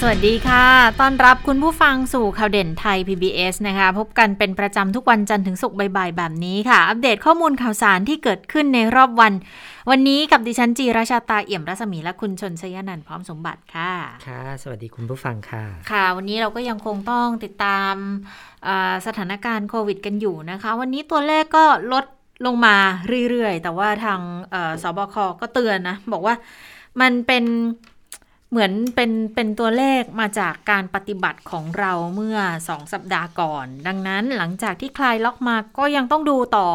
สวัสดีค่ะ ต้อนรับคุณผู้ฟังสู่ข่าวเด่นไทย PBS นะคะ พบกันเป็นประจำทุกวันจันทร์ถึงศุกร์บ่ายๆ แบบนี้ค่ะ อัปเดตข้อมูลข่าวสารที่เกิดขึ้นในรอบวัน วันนี้กับดิฉันจีราชาตาเอี่ยมรัศมีและคุณชนชยนันท์พร้อมสมบัติค่ะ ค่ะ สวัสดีคุณผู้ฟังค่ะ ค่ะ วันนี้เราก็ยังคงต้องติดตามสถานการณ์โควิด กันอยู่นะคะ วันนี้ตัวเลขก็ลดลงมาเรื่อยๆ แต่ว่าทางสบคก็เตือนนะ บอกว่ามันเป็น เหมือนเป็นเป็นตัวเลขมาจากการปฏิบัติของเราเมื่อสองสัปดาห์ก่อน ดังนั้นหลังจากที่คลายล็อกมาก็ยังต้องดูต่อ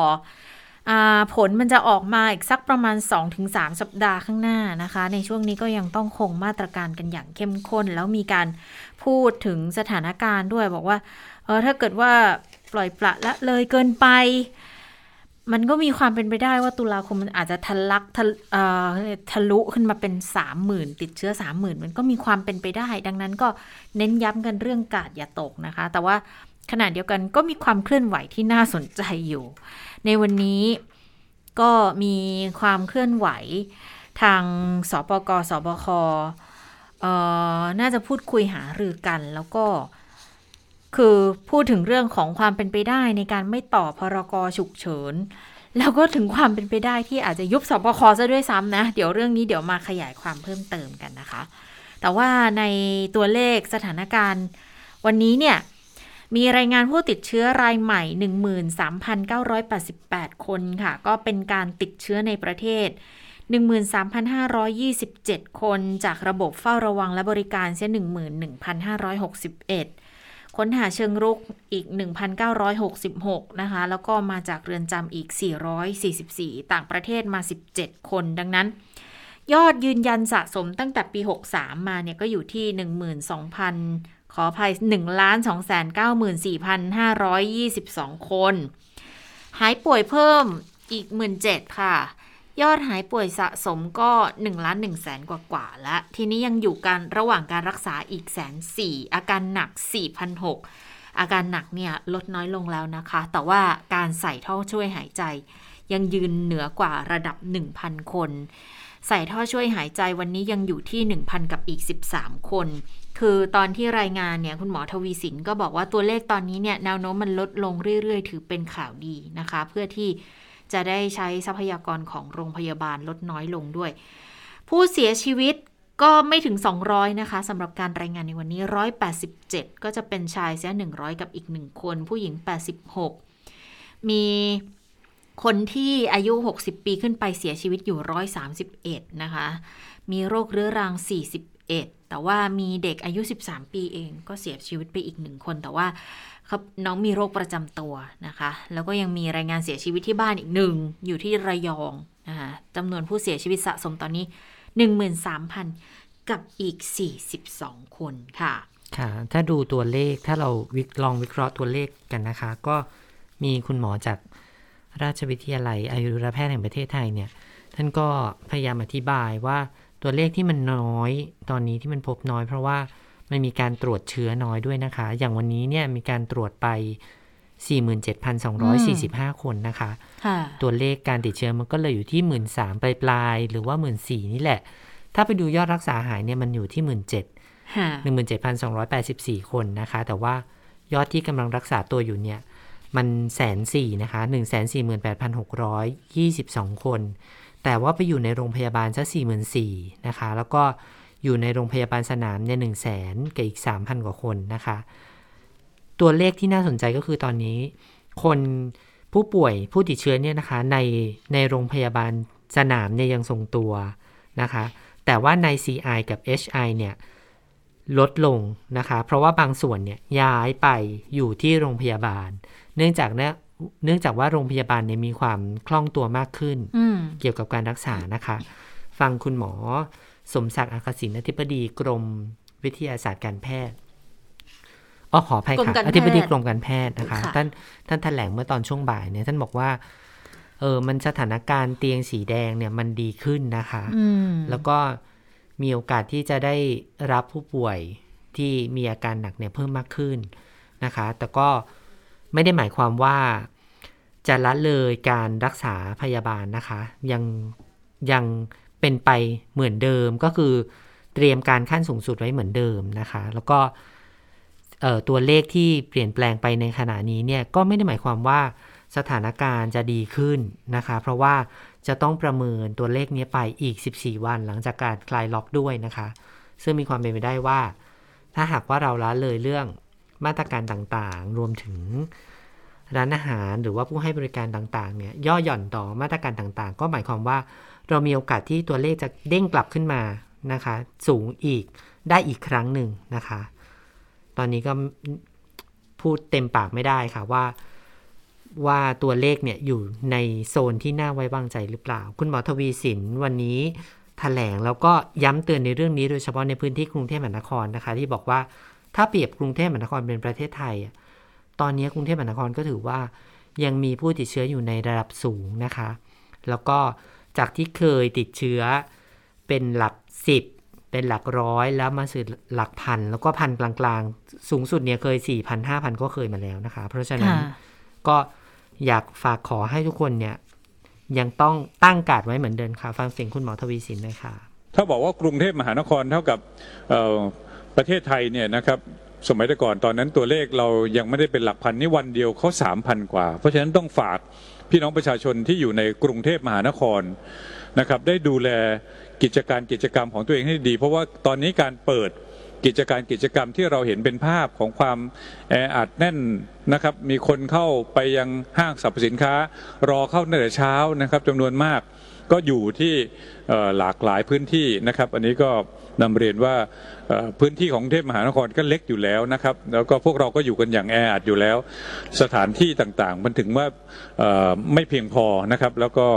อผลมันจะออกมาอีกสักประมาณ 2-3 สัปดาห์ข้างหน้านะคะ ในช่วงนี้ก็ยังต้องคงมาตรการกันอย่างเข้มข้น แล้วมีการพูดถึงสถานการณ์ด้วยบอกว่าเออถ้าเกิดว่าปล่อยปละละเลยเกินไป มันก็มีความเป็นไปได้ว่าตุลาคมมันอาจจะทะลักทะทะลุขึ้นมาเป็นสามหมื่นติดเชื้อสามหมื่นมันก็มีความเป็นไปได้ ดังนั้นก็เน้นย้ำกันเรื่องกาดอย่าตกนะคะ แต่ว่าขณะเดียวกันก็มีความเคลื่อนไหวที่น่าสนใจอยู่ ในวันนี้ก็มีความเคลื่อนไหวทางสปกสบคน่าจะพูดคุยหารือกันแล้วก็ คือพูดถึงเรื่องของความเป็นไปได้ในการไม่ต่อพรกฉุกเฉิน แล้วก็ถึงความเป็นไปได้ที่อาจจะยุบสบคซะด้วยซ้ำนะ เดี๋ยวเรื่องนี้เดี๋ยวมาขยายความเพิ่มเติมกันนะคะ แต่ว่าในตัวเลขสถานการณ์ วันนี้เนี่ยมีรายงานผู้ติดเชื้อรายใหม่ 13,988 คนค่ะ ก็เป็นการติดเชื้อในประเทศ 13,527 คนจากระบบเฝ้าระวังและบริการเสีย11,561 ค้นหาเชิงรุกอีก 1,966 นะคะ แล้วก็มาจากเรือนจำอีก 444 ต่างประเทศมา 17 คน ดังนั้น ยอดยืนยันสะสมตั้งแต่ปี 63 มาเนี่ยก็อยู่ที่ 12,000 ขออภัย 1,294,522 คน หายป่วยเพิ่มอีก 17,000ค่ะ ยอดหายป่วยสะสมก็1ล้าน1แสนกว่ากว่าแล้วทีนี้ยังอยู่กันระหว่างการรักษาอีกแสนสี่อาการหนัก4,006อาการหนักเนี่ยลดน้อยลงแล้วนะคะ แต่ว่าการใส่ท่อช่วยหายใจ ยังยืนเหนือกว่าระดับ 1,000 คน ใส่ท่อช่วยหายใจวันนี้ยังอยู่ที่ 1,000 กับอีก 13 คน คือตอนที่รายงานเนี่ยคุณหมอทวีสินก็บอกว่าตัวเลขตอนนี้เนี่ยแนวโน้มมันลดลงเรื่อยๆ ถือเป็นข่าวดีนะคะ เพื่อที่ จะได้ใช้ทรัพยากรของโรงพยาบาลลดน้อยลงด้วย ผู้เสียชีวิตก็ไม่ถึง 200 นะคะสำหรับการรายงานในวันนี้ 187 ก็จะเป็นชายเสีย 100 กับอีก 1 คน ผู้หญิง 86 มีคนที่อายุ 60 ปีขึ้นไปเสียชีวิตอยู่ 131 นะคะ มีโรคเรื้อรัง 41 แต่ว่ามีเด็กอายุ 13 ปีเองก็เสียชีวิตไปอีกหนึ่งคน แต่ว่า ครับน้องมีโรคประจำตัวนะคะ แล้วก็ยังมีรายงานเสียชีวิตที่บ้านอีกหนึ่งอยู่ที่ระยองนะคะจำนวนผู้เสียชีวิตสะสมตอนนี้ 13,000 กับอีก 42 คนค่ะ ค่ะ ถ้าดูตัวเลขถ้าเราวิลองวิเคราะห์ตัวเลขกันนะคะ ก็มีคุณหมอจากราชวิทยาลัยอายุรแพทย์แห่งประเทศไทยเนี่ย ท่านก็พยายามอธิบายว่าตัวเลขที่มันน้อยตอนนี้ที่มันพบน้อยเพราะว่า มันมีการตรวจเชื้อน้อยด้วยนะคะ อย่างวันนี้เนี่ยมีการตรวจไป 47,245 คนนะคะ ตัวเลขการติดเชื้อมันก็เลยอยู่ที่13,000ปลายปลายหรือว่า14,000นี่แหละ ถ้าไปดูยอดรักษาหายเนี่ยมันอยู่ที่17,000 17,284คนนะคะ แต่ว่ายอดที่กำลังรักษาตัวอยู่เนี่ยมันแสนสี่นะคะ148,622คน แต่ว่าไปอยู่ในโรงพยาบาลซะ44,000นะคะ แล้วก็ อยู่ในโรงพยาบาลสนามเนี่ยหนึ่งแสนกับอีกสามพันกว่าคนนะคะ ตัวเลขที่น่าสนใจก็คือตอนนี้ คนผู้ป่วยผู้ติดเชื้อเนี่ยนะคะ ในในโรงพยาบาลสนามเนี่ยยังทรงตัวนะคะ แต่ว่าใน CI กับ HI เนี่ยลดลงนะคะ เพราะว่าบางส่วนเนี่ยย้ายไปอยู่ที่โรงพยาบาล เนื่องจากเนี่ยเนื่องจากว่าโรงพยาบาลเนี่ยมีความคล่องตัวมากขึ้น เกี่ยวกับการรักษานะคะ ฟังคุณหมอ สมศักดิ์อาคศินอธิบดีกรมวิทยาศาสตร์การแพทย์อ๋อขออภัยค่ะอธิบดีกรมการแพทย์นะคะ ท่านท่านแถลงเมื่อตอนช่วงบ่ายเนี่ยท่านบอกว่าเออมันสถานการณ์เตียงสีแดงเนี่ยมันดีขึ้นนะคะ แล้วก็มีโอกาสที่จะได้รับผู้ป่วยที่มีอาการหนักเนี่ยเพิ่มมากขึ้นนะคะ แต่ก็ไม่ได้หมายความว่าจะละเลยการรักษาพยาบาลนะคะ ยังยัง เป็นไปเหมือนเดิมก็คือเตรียมการขั้นสูงสุดไว้เหมือนเดิมนะคะ แล้วก็ตัวเลขที่เปลี่ยนแปลงไปในขณะนี้เนี่ยก็ไม่ได้หมายความว่าสถานการณ์จะดีขึ้นนะคะ เพราะว่าจะต้องประเมินตัวเลขนี้ไปอีก 14 วัน หลังจากการคลายล็อกด้วยนะคะ ซึ่งมีความเป็นไปได้ว่า ถ้าหากว่าเราละเลยเรื่องมาตรการต่างๆ รวมถึงร้านอาหารหรือว่าผู้ให้บริการต่างๆเนี่ยย่อหย่อนต่อมาตรการต่างๆ ก็หมายความว่า เรามีโอกาสที่ตัวเลขจะเด้งกลับขึ้นมานะคะ สูงอีกได้อีกครั้งหนึ่งนะคะ ตอนนี้ก็พูดเต็มปากไม่ได้ค่ะว่าว่าตัวเลขเนี่ยอยู่ในโซนที่น่าไว้วางใจหรือเปล่า คุณหมอทวีสินวันนี้ถแถลงแล้วก็ย้ำเตือนในเรื่องนี้โดยเฉพาะในพื้นที่กรุงเทพมหานครนะคะ ที่บอกว่าถ้าเปรียบกรุงเทพมหานครเป็นประเทศไทย ตอนนี้กรุงเทพมหานครก็ถือว่ายังมีผู้ติดเชื้ออยู่ในระดับสูงนะคะ แล้วก็ จากที่เคยติดเชื้อเป็นหลักสิบเป็นหลักร้อยแล้วมาสู่หลักพัน แล้วก็พันกลางๆ สูงสุดเนี่ยเคยสี่พันห้าพันก็เคยมาแล้วนะคะ เพราะฉะนั้นก็อยากฝากขอให้ทุกคนเนี่ย ยังต้องตั้งกาดไว้เหมือนเดิมค่ะ ฟังเสียงคุณหมอทวีสินเลยค่ะ ถ้าบอกว่ากรุงเทพมหานครเท่ากับประเทศไทยเนี่ยนะครับสมัยแต่ก่อนตอนนั้นตัวเลขเรายังไม่ได้เป็นหลักพันนี่วันเดียวเขาสามพันกว่า เพราะฉะนั้นต้องฝาก พี่น้องประชาชนที่อยู่ในกรุงเทพมหานครนะครับได้ดูแลกิจการกิจกรรมของตัวเองให้ดี เพราะว่าตอนนี้การเปิด กิจการกิจกรรมที่เราเห็นเป็นภาพของความแออัดแน่นนะครับ มีคนเข้าไปยังห้างสรรพสินค้า รอเข้าตั้งแต่เช้านะครับจำนวนมากก็อยู่ที่หลากหลายพื้นที่นะครับ อันนี้ก็นำเรียนว่าพื้นที่ของเทพมหานครก็เล็กอยู่แล้วนะครับ แล้วก็พวกเราก็อยู่กันอย่างแออัดอยู่แล้ว สถานที่ต่างๆ มันถึงว่าไม่เพียงพอนะครับ แล้วก็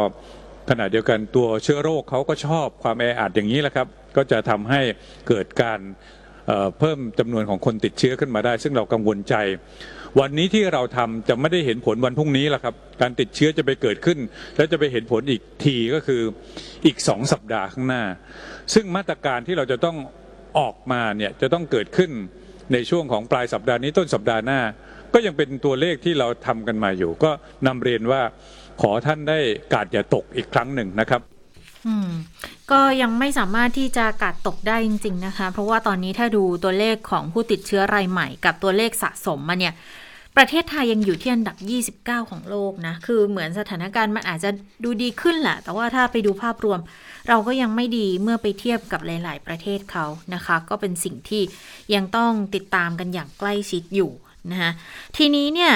ขณะเดียวกันตัวเชื้อโรคเขาก็ชอบความแออัดอย่างนี้แหละครับ ก็จะทำให้เกิดการ เพิ่มจำนวนของคนติดเชื้อขึ้นมาได้ ซึ่งเรากังวลใจ วันนี้ที่เราทำจะไม่ได้เห็นผลวันพรุ่งนี้ละครับ การติดเชื้อจะไปเกิดขึ้น และจะไปเห็นผลอีกทีก็คืออีกสองสัปดาห์ข้างหน้า ซึ่งมาตรการที่เราจะต้องออกมาเนี่ยจะต้องเกิดขึ้นในช่วงของปลายสัปดาห์นี้ต้นสัปดาห์หน้า ก็ยังเป็นตัวเลขที่เราทำกันมาอยู่ ก็นำเรียนว่าขอท่านได้กาดอย่าตกอีกครั้งหนึ่งนะครับ อืมก็ยังไม่สามารถที่จะกัดตกได้จริง ๆ นะคะ เพราะว่าตอนนี้ถ้าดูตัวเลขของผู้ติดเชื้อรายใหม่กับตัวเลขสะสมมาเนี่ย ประเทศไทยยังอยู่ที่อันดับ 29 ของโลกนะ คือเหมือนสถานการณ์มันอาจจะดูดีขึ้นแหละ แต่ว่าถ้าไปดูภาพรวม เราก็ยังไม่ดีเมื่อไปเทียบกับหลาย ๆ ประเทศเขานะคะ ก็เป็นสิ่งที่ยังต้องติดตามกันอย่างใกล้ชิดอยู่นะคะทีนี้เนี่ย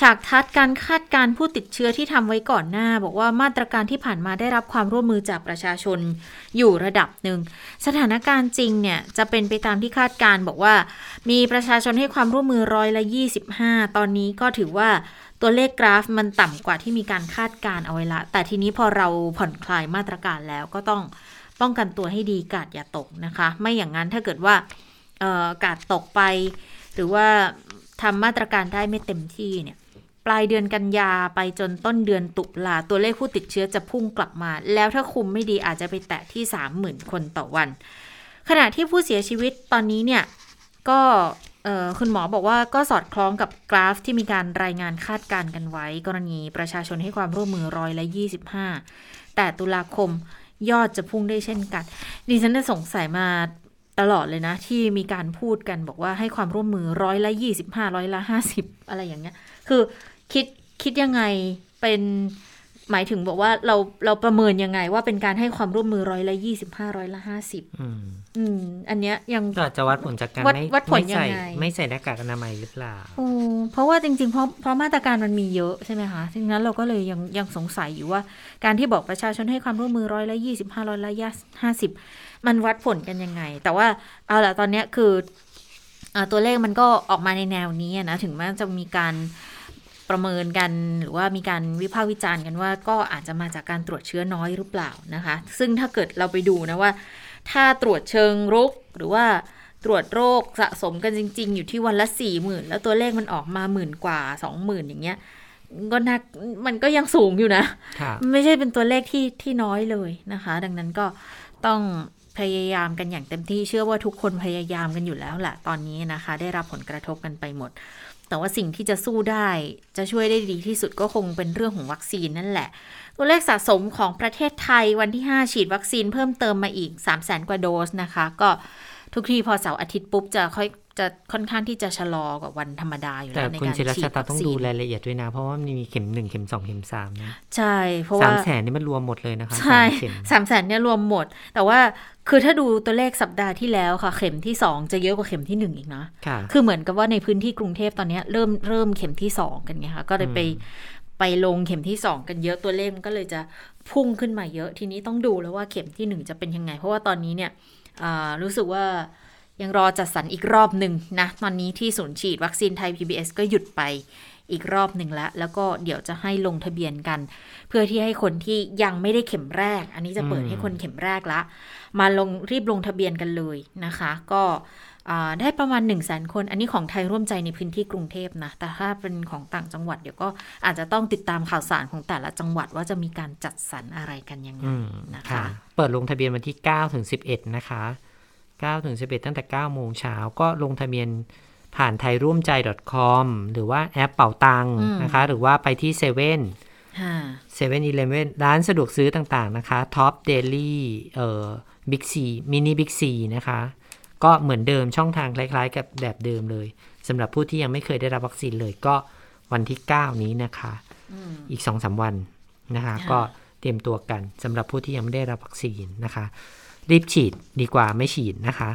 ฉากทัดการคาดการผู้ติดเชื้อที่ทำไว้ก่อนหน้า บอกว่ามาตรการที่ผ่านมาได้รับความร่วมมือจากประชาชนอยู่ระดับหนึ่ง สถานการณ์จริงเนี่ยจะเป็นไปตามที่คาดการบอกว่า มีประชาชนให้ความร่วมมือร้อยละ 25 ตอนนี้ก็ถือว่าตัวเลขกราฟมันต่ำกว่าที่มีการคาดการเอาไว้ละ แต่ทีนี้พอเราผ่อนคลายมาตรการแล้วก็ต้องป้องกันตัวให้ดีกาดอย่าตกนะคะ ไม่อย่างนั้นถ้าเกิดว่ากาดตกไป หรือว่าทำมาตรการได้ไม่เต็มที่เนี่ย ปลายเดือนกันยาไปจนต้นเดือนตุลาตัวเลขผู้ติดเชื้อจะพุ่งกลับมา แล้วถ้าคุมไม่ดีอาจจะไปแตะที่ 30,000 คนต่อวัน ขณะที่ผู้เสียชีวิตตอนนี้เนี่ยก็คุณหมอบอกว่าก็สอดคล้องกับกราฟที่มีการรายงานคาดการณ์กันไว้ กรณีประชาชนให้ความร่วมมือร้อยละ25 แต่ตุลาคมยอดจะพุ่งได้เช่นกัน ดิฉันได้สงสัยมาตลอดเลยนะ ที่มีการพูดกันบอกว่าให้ความร่วมมือร้อยละ25ร้อยละ50 อะไรอย่างเงี้ย คือ คิดคิดยังไงเป็นหมายถึงบอกว่าเราเราประเมินยังไงว่าเป็นการให้ความร่วมมือร้อยละยี่สิบห้าร้อยละห้าสิบอืม อันเนี้ยยังจะวัดผลจากการไม่วัดผลยังไงไม่ใส่หน้ากากอนามัยหรือเปล่าโอ้เพราะว่าจริงๆเพราะเพราะมาตรการมันมีเยอะใช่ไหมคะดังนั้นเราก็เลยยังยังสงสัยอยู่ว่า การที่บอกประชาชนให้ความร่วมมือร้อยละยี่สิบห้าร้อยละห้าสิบมันวัดผลกันยังไง แต่ว่าเอาละตอนเนี้ยคือตัวเลขมันก็ออกมาในแนวนี้นะถึงแม้จะมีการ ประเมินกันหรือว่ามีการวิพากษ์วิจารณ์กันว่าก็อาจจะมาจากการตรวจเชื้อน้อยหรือเปล่านะคะ ซึ่งถ้าเกิดเราไปดูนะว่า ถ้าตรวจเชิงรุกหรือว่าตรวจโรคสะสมกันจริง ๆ อยู่ที่วันละสี่หมื่นแล้วตัวเลขมันออกมาหมื่นกว่าสองหมื่นอย่างเงี้ยก็นักมันก็ยังสูงอยู่นะ ไม่ใช่เป็นตัวเลขที่ที่น้อยเลยนะคะ ดังนั้นก็ต้องพยายามกันอย่างเต็มที่เชื่อว่าทุกคนพยายามกันอยู่แล้วแหละตอนนี้นะคะ ได้รับผลกระทบกันไปหมด แต่ว่าสิ่งที่จะสู้ได้ จะช่วยได้ดีที่สุดก็คงเป็นเรื่องของวัคซีนนั่นแหละ ตัวเลขสะสมของประเทศไทยวันที่ 5 ฉีดวัคซีนเพิ่มเติมมาอีก 3 0 0แสนกว่าโดสนะคะ ก็ทุกทีพอเสาร์อาทิตย์ปุ๊บจะค่อย จะค่อนข้างที่จะชะลอกว่าวันธรรมดาอยู่แต่แล้วในคุณการชิรัฉีชดตาวัคต้องซีดูนรายละเอียดด้วยนะ เพราะว่ามันมีเข็มหนึ่งเข็มสองเข็มสามนะใช่เพราะสาว่ามแสนนี่มันรวมหมดเลยนะคะใช่สามเข็มสามแสนเนี่ยรวมหมด แต่ว่าคือถ้าดูตัวเลขสัปดาห์ที่แล้วค่ะ เข็มที่สองจะเยอะกว่าเข็มที่หนึ่งอีกนะค่ะคือเหมือนกับว่าในพื้นที่กรุงเทพตอนเนี้ยเริ่มเริ่มเข็มที่สองกันไงคะก็เลยไปไปลงเข็มที่สองกันเยอะตัวเลขมันก็เลยจะพุ่งขึ้นมาเยอะทีนี้ต้องดูแล้วว่าเข็มที่หนึ่งจะเป็นยังไง เพราะว่าตอนนี้เนี่ยอ่ารู้สึกว่า ยังรอจัดสรรอีกรอบหนึ่งนะ ตอนนี้ที่ศูนย์ฉีดวัคซีนไทย PBS ก็หยุดไปอีกรอบหนึ่งแล้ว แล้วก็เดี๋ยวจะให้ลงทะเบียนกัน เพื่อที่ให้คนที่ยังไม่ได้เข็มแรก อันนี้จะเปิดอืมให้คนเข็มแรกละ มาลงรีบลงทะเบียนกันเลยนะคะ ก็อ่าได้ประมาณ 1 0 0 0 0แสนคน อันนี้ของไทยร่วมใจในพื้นที่กรุงเทพนะ แต่ถ้าเป็นของต่างจังหวัดเดี๋ยวก็อาจจะต้องติดตามข่าวสารของแต่ละจังหวัดว่าจะมีการจัดสรรอะไรกันยังไงอืมนะคะค่ะเปิดลงทะเบียนวันที่9ถึง11 นะคะ 9ถึง11 ตั้งแต่ 9 โมงเช้าก็ลงทะเบียนผ่านไทยร่วมใจ .com หรือว่าแอปเป่าตังค์นะคะ หรือว่าไปที่เซเว่นค่ะเซเว่นอีเลฟเว่นร้านสะดวกซื้อต่างๆนะคะท็อปเดลี่เอ่อบิ๊กซีมินิบิ๊กซีนะคะ ก็เหมือนเดิมช่องทางคล้ายๆ กับแบบเดิมเลยสำหรับผู้ที่ยังไม่เคยได้รับวัคซีนเลยก็วันที่ 9 นี้นะคะ อีก2-3วันนะคะค่ะก็เตรียมตัวกันสำหรับผู้ที่ยังไม่ได้รับวัคซีนนะคะ รีบฉีดดีกว่าไม่ฉีดนะคะ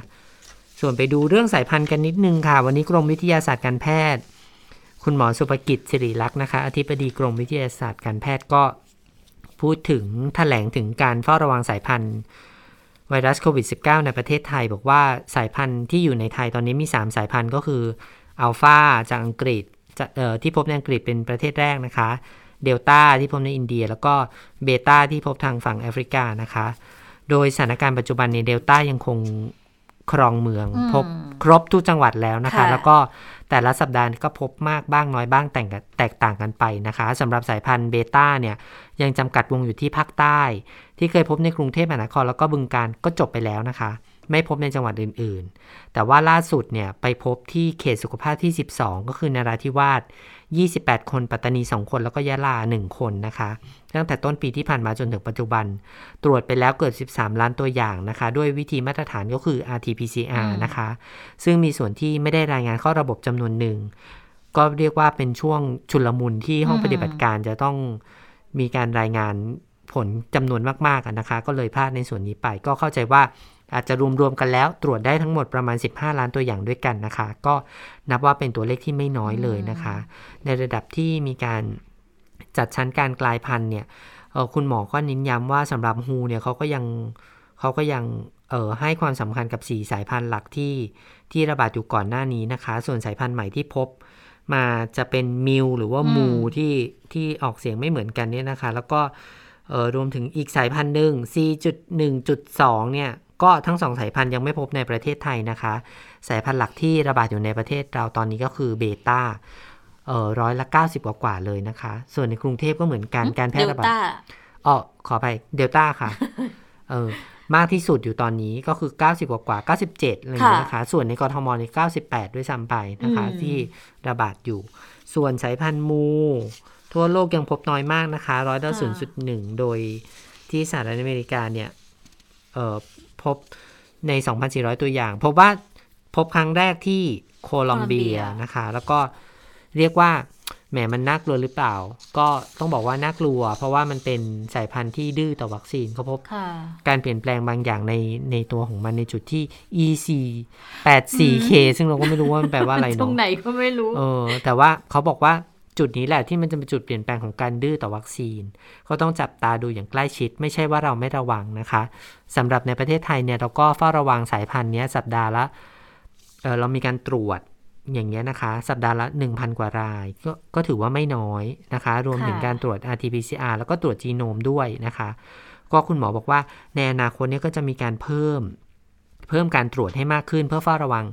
ส่วนไปดูเรื่องสายพันธุ์กันนิดนึงค่ะ วันนี้กรมวิทยาศาสตร์การแพทย์ คุณหมอสุภกิจสิริลักษณ์นะคะอธิบดีกรมวิทยาศาสตร์การแพทย์ก็พูดถึงแถลงถึงการเฝ้าระวังสายพันธุ์ไวรัสโควิด -19 ในประเทศไทย บอกว่าสายพันธุ์ที่อยู่ในไทยตอนนี้มี 3 สายพันธุ์ก็คืออัลฟาจากอังกฤษที่พบในอังกฤษเป็นประเทศแรกนะคะ เดลต้าที่พบในอินเดีย แล้วก็เบต้าที่พบทางฝั่งแอฟริกานะคะ โดยสถานการณ์ปัจจุบันในเดลต้ายังคงครองเมืองอืมพบครบทุกจังหวัดแล้วนะคะค่ะแล้วก็แต่ละสัปดาห์ก็พบมากบ้างน้อยบ้างแต่งกันแตกต่างกันไปนะคะสำหรับสายพันธุ์เบต้าเนี่ยยังจำกัดวงอยู่ที่ภาคใต้ ที่เคยพบในกรุงเทพมหานครแล้วก็บึงการก็จบไปแล้วนะคะ ไม่พบในจังหวัดอื่น ๆ แต่ว่าล่าสุดเนี่ยไปพบที่เขตสุขภาพที่ 12 ก็คือนราธิวาส 28 คนปัตตานี 2 คนแล้วก็ยะลา 1 คนนะคะ ตั้งแต่ต้นปีที่ผ่านมาจนถึงปัจจุบัน ตรวจไปแล้วเกือบ 13 ล้านตัวอย่างนะคะ ด้วยวิธีมาตรฐานก็คือ RT-PCR อืมนะคะ ซึ่งมีส่วนที่ไม่ได้รายงานเข้าระบบจำนวนหนึ่ง ก็เรียกว่าเป็นช่วงชุลมุนที่ห้องปฏิบัติการจะต้องมีการรายงานผลจำนวนมากๆอะนะคะ ก็เลยพลาดในส่วนนี้ไป ก็เข้าใจว่า อาจจะรวมๆกันแล้วตรวจได้ทั้งหมดประมาณ 15 ล้านตัวอย่างด้วยกันนะคะ ก็นับว่าเป็นตัวเลขที่ไม่น้อยเลยนะคะ ในระดับที่มีการจัดชั้นการกลายพันธุ์เนี่ยเอ่อคุณหมอก็เน้นย้ำว่าสำหรับฮูเนี่ยเขาก็ยังเขาก็ยังเอ่อให้ความสำคัญกับ 4 สายพันธุ์หลักที่ที่ระบาดอยู่ก่อนหน้านี้นะคะ ส่วนสายพันธุ์ใหม่ที่พบมาจะเป็นมิวหรือว่ามูอืมที่ที่ออกเสียงไม่เหมือนกันเนี่ยนะคะ แล้วก็เอ่อรวมถึงอีกสายพันธุ์หนึ่ง C.1.2 เนี่ย ก็ทั้งสองสายพันธุ์ยังไม่พบในประเทศไทยนะคะ สายพันธุ์หลักที่ระบาดอยู่ในประเทศเราตอนนี้ก็คือเบต้าเอ่อร้อยละ 90 กว่ากว่าๆเลยนะคะ ส่วนในกรุงเทพก็เหมือนกันการแพร่เดลระบาดต้าอ๋อขอไปเดลต้าค่ะเออมากที่สุดอยู่ตอนนี้ก็คือ 90 กว่ากว่าๆ97อะไรอย่างเงี้ยนะคะ ส่วนในกรทมนี่98 ด้วยซ้ำไปนะคะอืมที่ระบาดอยู่ ส่วนสายพันธุ์มู ทั่วโลกยังพบน้อยมากนะคะร้อยละศูนย์จุดหนึ่งโดยที่สหรัฐอเมริกาเนี่ยเอ่อ พบใน 2,400 ตัวอย่าง พบว่าพบครั้งแรกที่โคลอมเบียโคลอมเบียนะคะ แล้วก็เรียกว่าแหมมันน่ากลัวหรือเปล่า ก็ต้องบอกว่าน่ากลัว เพราะว่ามันเป็นสายพันธุ์ที่ดื้อต่อวัคซีนเขาพบค่ะการเปลี่ยนแปลงบางอย่างในในตัวของมันในจุดที่ EC 84K ซึ่งเราก็ไม่รู้ว่ามันแปลว่าอะไรตรเนาะงไหนก็ไม่รู้ เออ แต่ว่าเขาบอกว่า จุดนี้แหละที่มันจะเป็นจุดเปลี่ยนแปลงของการดื้อต่อวัคซีน ก็ต้องจับตาดูอย่างใกล้ชิด ไม่ใช่ว่าเราไม่ระวังนะคะสำหรับในประเทศไทยเนี่ยเราก็เฝ้าระวังสายพันธุ์เนี้ยสัปดาห์ละเออเรามีการตรวจอย่างเงี้ยนะคะ สัปดาห์ละ 1,000 กว่ารายก็ก็ถือว่าไม่น้อยนะคะ รวมถึงค่ะการตรวจ RT-PCR แล้วก็ตรวจจีโนมด้วยนะคะ ก็คุณหมอบอกว่าในอนาคตเนี่ยก็จะมีการเพิ่ม เพิ่มการตรวจให้มากขึ้น เพื่อเฝ้าระวัง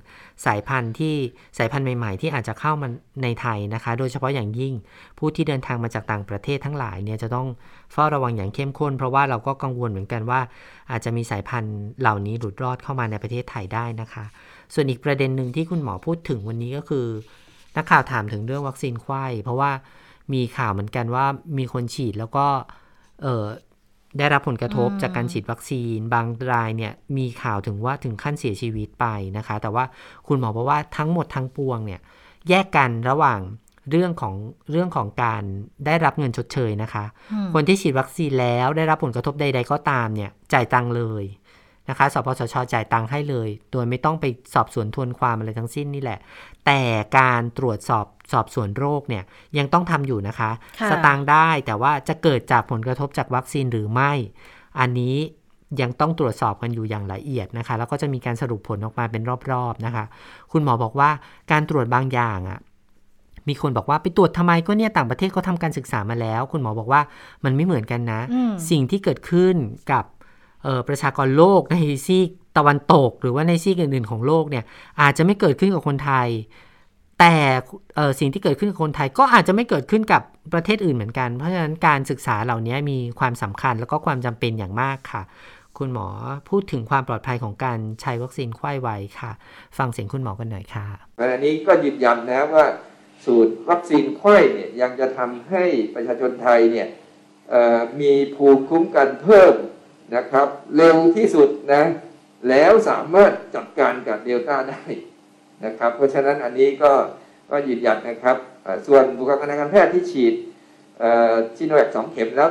สายพันธุ์ที่สายพันธุ์ใหม่ ๆ ที่อาจจะเข้ามาในไทยนะคะ โดยเฉพาะอย่างยิ่งผู้ที่เดินทางมาจากต่างประเทศทั้งหลายเนี่ยจะต้องเฝ้าระวังอย่างเข้มข้น เพราะว่าเราก็กังวลเหมือนกันว่า อาจจะมีสายพันธุ์เหล่านี้หลุดรอดเข้ามาในประเทศไทยได้นะคะ ส่วนอีกประเด็นหนึ่งที่คุณหมอพูดถึงวันนี้ก็คือนักข่าวถามถึงเรื่องวัคซีนไข้เพราะว่ามีข่าวเหมือนกันว่ามีคนฉีดแล้วก็เออ ได้รับผลกระทบจากการฉีดวัคซีน บางรายเนี่ยมีข่าวถึงว่าถึงขั้นเสียชีวิตไปนะคะ แต่ว่าคุณหมอบอกว่าทั้งหมดทั้งปวงเนี่ยแยกกันระหว่างเรื่องของเรื่องของการได้รับเงินชดเชยนะคะ คนที่ฉีดวัคซีนแล้วได้รับผลกระทบใด ๆ ก็ตามเนี่ยจ่ายตังค์เลย นะคะสปสชจ่ายตังค์ให้เลย โดยไม่ต้องไปสอบสวนทวนความอะไรทั้งสิ้นนี่แหละ แต่การตรวจสอบสอบสวนโรคเนี่ยยังต้องทำอยู่นะคะค่ะสตางค์ได้แต่ว่าจะเกิดจากผลกระทบจากวัคซีนหรือไม่ อันนี้ยังต้องตรวจสอบกันอยู่อย่างละเอียดนะคะ แล้วก็จะมีการสรุปผลออกมาเป็นรอบๆนะคะ คุณหมอบอกว่าการตรวจบางอย่างอะ่ะมีคนบอกว่าไปตรวจทำไมก็เนี่ยต่างประเทศเขาทำการศึกษามาแล้ว คุณหมอบอกว่ามันไม่เหมือนกันนะอืมสิ่งที่เกิดขึ้นกับเอ่อ ประชากรโลกในซีกตะวันตก หรือว่าในซีกอื่นๆของโลกเนี่ยอาจจะไม่เกิดขึ้นกับคนไทย แต่สิ่งที่เกิดขึ้นกับคนไทยก็อาจจะไม่เกิดขึ้นกับประเทศอื่นเหมือนกัน เพราะฉะนั้นการศึกษาเหล่านี้มีความสำคัญแล้วก็ความจำเป็นอย่างมากค่ะ คุณหมอพูดถึงความปลอดภัยของการใช้วัคซีนไข้ไวค่ะ ฟังเสียงคุณหมอกันหน่อยค่ะอันนี้ก็ยืนยันนะว่าสูตรวัคซีนไข้เนี่ยยังจะทำให้ประชาชนไทยเนี่ยมีภูมิคุ้มกันเพิ่ม นะครับ เร็วที่สุดนะแล้วสามารถจัดการกับเดลต้าได้นะครับ เพราะฉะนั้นอันนี้ก็ก็ยืนยันนะครับส่วนบุคลากรทางการแพทย์ที่ฉีดชิโนแวคสองเข็มแล้ว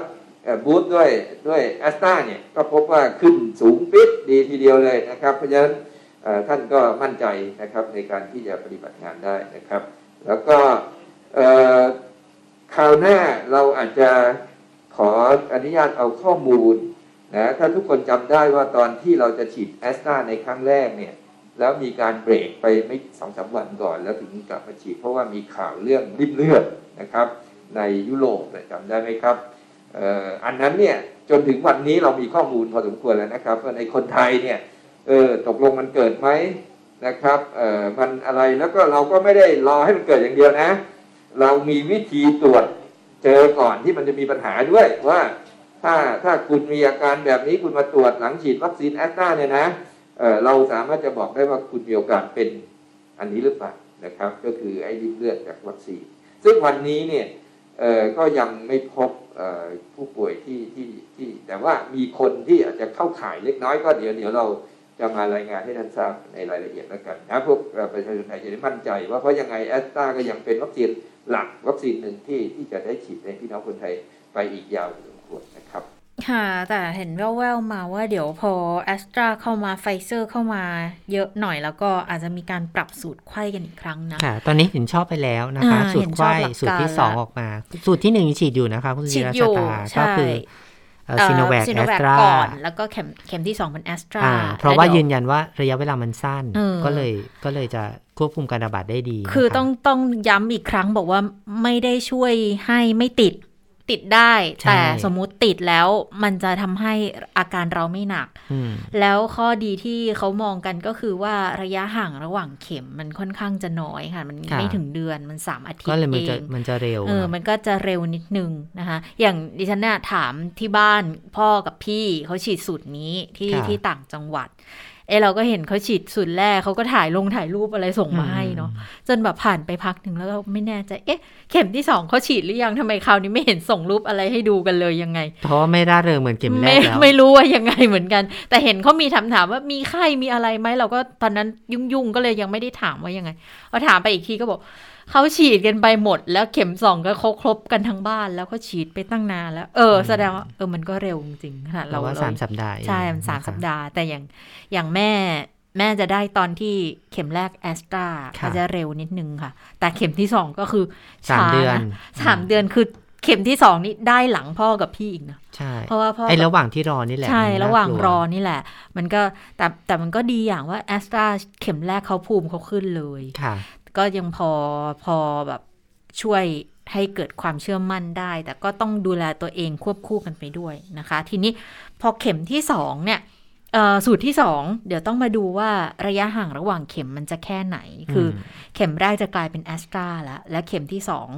บูสต์ด้วยด้วยแอสตราเนี่ยก็พบว่าขึ้นสูงปิดดีทีเดียวเลยนะครับ เพราะฉะนั้นท่านก็มั่นใจนะครับในการที่จะปฏิบัติงานได้นะครับ แล้วก็คราวหน้าเราอาจจะขออนุญาตเอาข้อมูล นะถ้าทุกคนจำได้ว่าตอนที่เราจะฉีดแอสตราในครั้งแรกเนี่ยแล้วมีการเบรกไปไม่สองสามวันก่อน แล้วถึงกลับมาฉีดเพราะว่ามีข่าวเรื่องริมเลือดนะครับ ในยุโรปจำได้ไหมครับอ่ออันนั้นเนี่ยจนถึงวันนี้เรามีข้อมูลพอสมควรแล้วนะครับว่าในคนไทยเนี่ยเออตกลงมันเกิดไหมนะครับเออมันอะไรแล้วก็เราก็ไม่ได้รอให้มันเกิดอย่างเดียวนะ เรามีวิธีตรวจเจอก่อนที่มันจะมีปัญหาด้วยว่า ถ้าถ้าคุณมีอาการแบบนี้คุณมาตรวจหลังฉีดวัคซีนแอสตราเนี่ยนะเออเราสามารถจะบอกได้ว่าคุณมีโอกาสเป็นอันนี้หรือเปล่านะครับ ก็คือไอ้ริ่มเลือดจากวัคซีน ซึ่งวันนี้เนี่ยเออก็ยังไม่พบเอ่อผู้ป่วยที่ที่ที่แต่ว่ามีคนที่อาจจะเข้าข่ายเล็กน้อยก็เดี๋ยวเดี๋ยวเราจะมารายงานให้ท่านทราบในรายละเอียดแล้วกันนะพวกเอ่อประชาชนไทยจะได้มั่นใจ ว่าเพราะยังไงแอสตราก็ยังเป็นวัคซีนหลักวัคซีนหนึ่งที่ที่จะได้ฉีดในพี่น้องคนไทยไปอีกยาว พอสมควรนะครับ ค่ะ แต่เห็นแว่วๆมาว่าเดี๋ยวพอแอสตราเข้ามาไฟเซอร์เข้ามาเยอะหน่อยแล้วก็อาจจะมีการปรับสูตรไข้กันอีกครั้งนะค่ะ ตอนนี้เห็นชอบไปแล้วนะคะอ่าสูตเห็รนชไข้อบหลักการสูตรที่สองแล้วออกมา สูตรที่หนึ่งฉีดอยู่นะคะคุณฉีศิดราอยู่ชตาใช่ก็คือซีโนแวคซีแอโนสแวคตราก่อน แล้วก็เข็มเข็มที่สองเป็นแอสตราเพราะว่ายืนยันว่าระยะเวลามันสั้นเออก็เลยก็เลยจะควบคุมการระบาดได้ดีนะะคือต้องต้องย้ำอีกครั้งบอกว่าไม่ได้ช่วยให้ไม่ติด ติดได้ใช่แต่สมมุติติดแล้วมันจะทำให้อาการเราไม่หนักอืมแล้วข้อดีที่เขามองกันก็คือว่าระยะห่างระหว่างเข็มมันค่อนข้างจะน้อยค่ะ มันค่ะไม่ถึงเดือนมันสามอาทิตย์ก็เลยมันเอจะงมันจะเร็วเออเนอะมันก็จะเร็วนิดนึงนะคะ อย่างดิฉันเนี่ยถามที่บ้านพ่อกับพี่เขาฉีดสูตรนี้ที่ค่ะที่ต่างจังหวัด เอยเราก็เห็นเขาฉีดสูตรแรกเขาก็ถ่ายลงถ่ายรูปอะไรส่งมาให้เนาะจนแบบผ่านไปพักหนึ่งแล้วเราไม่แน่ใจเอ๊ะ เข็มที่สองเขาฉีดหรือยังทำไมคราวนี้ไม่เห็นส่งรูปอะไรให้ดูกันเลยยังไงเพราะว่าไม่ร่าเริงเหมือนเข็มแรไม่กแล้วไม่รู้ว่ายังไงเหมือนกัน แต่เห็นเขามีถามถามว่ามีไข้มีอะไรไหมเราก็ตอนนั้นยุ่งๆก็เลยยังไม่ได้ถามว่ายังไงพอถามไปอีกทีก็บอกเขาฉีดกันไปหมด แล้วเข็มสองก็เขาครบกันทั้งบ้านแล้วเขาฉีดไปตั้งนานแล้ว เออ แสดงว่าเออมันก็เร็วจริงๆขนาดเราเราว่าเราสามสัปดาห์เองใช่มันสามนะคะสัปดาห์แต่อย่างอย่างแม่ แม่จะได้ตอนที่เข็มแรกแอสตราค่ะก็จะเร็วนิดนึงค่ะ แต่เข็มที่สองก็คือสามช้เดือนะสามเดือนคือเข็มที่สองนี่ได้หลังพ่อกับพี่อีกนะใช่เพราะว่าพ่อไอ้ระหว่างที่รอนี่แหละ ใช่มันน่ระหว่างกลัรอนี่แหละ มันก็แต่แต่มันก็ดีอย่างว่าแอสตราเข็มแรกเขาภูมิเขาขึ้นเลยค่ะ ก็ยังพอพอแบบช่วยให้เกิดความเชื่อมั่นได้ แต่ก็ต้องดูแลตัวเองควบคู่กันไปด้วยนะคะ ทีนี้พอเข็มที่สองเนี่ยเอ่อ สูตรที่สองเดี๋ยวต้องมาดูว่าระยะห่างระหว่างเข็มมันจะแค่ไหน คืออเข็มแรกจะกลายเป็นแอสตราแล้วและเข็มที่สอง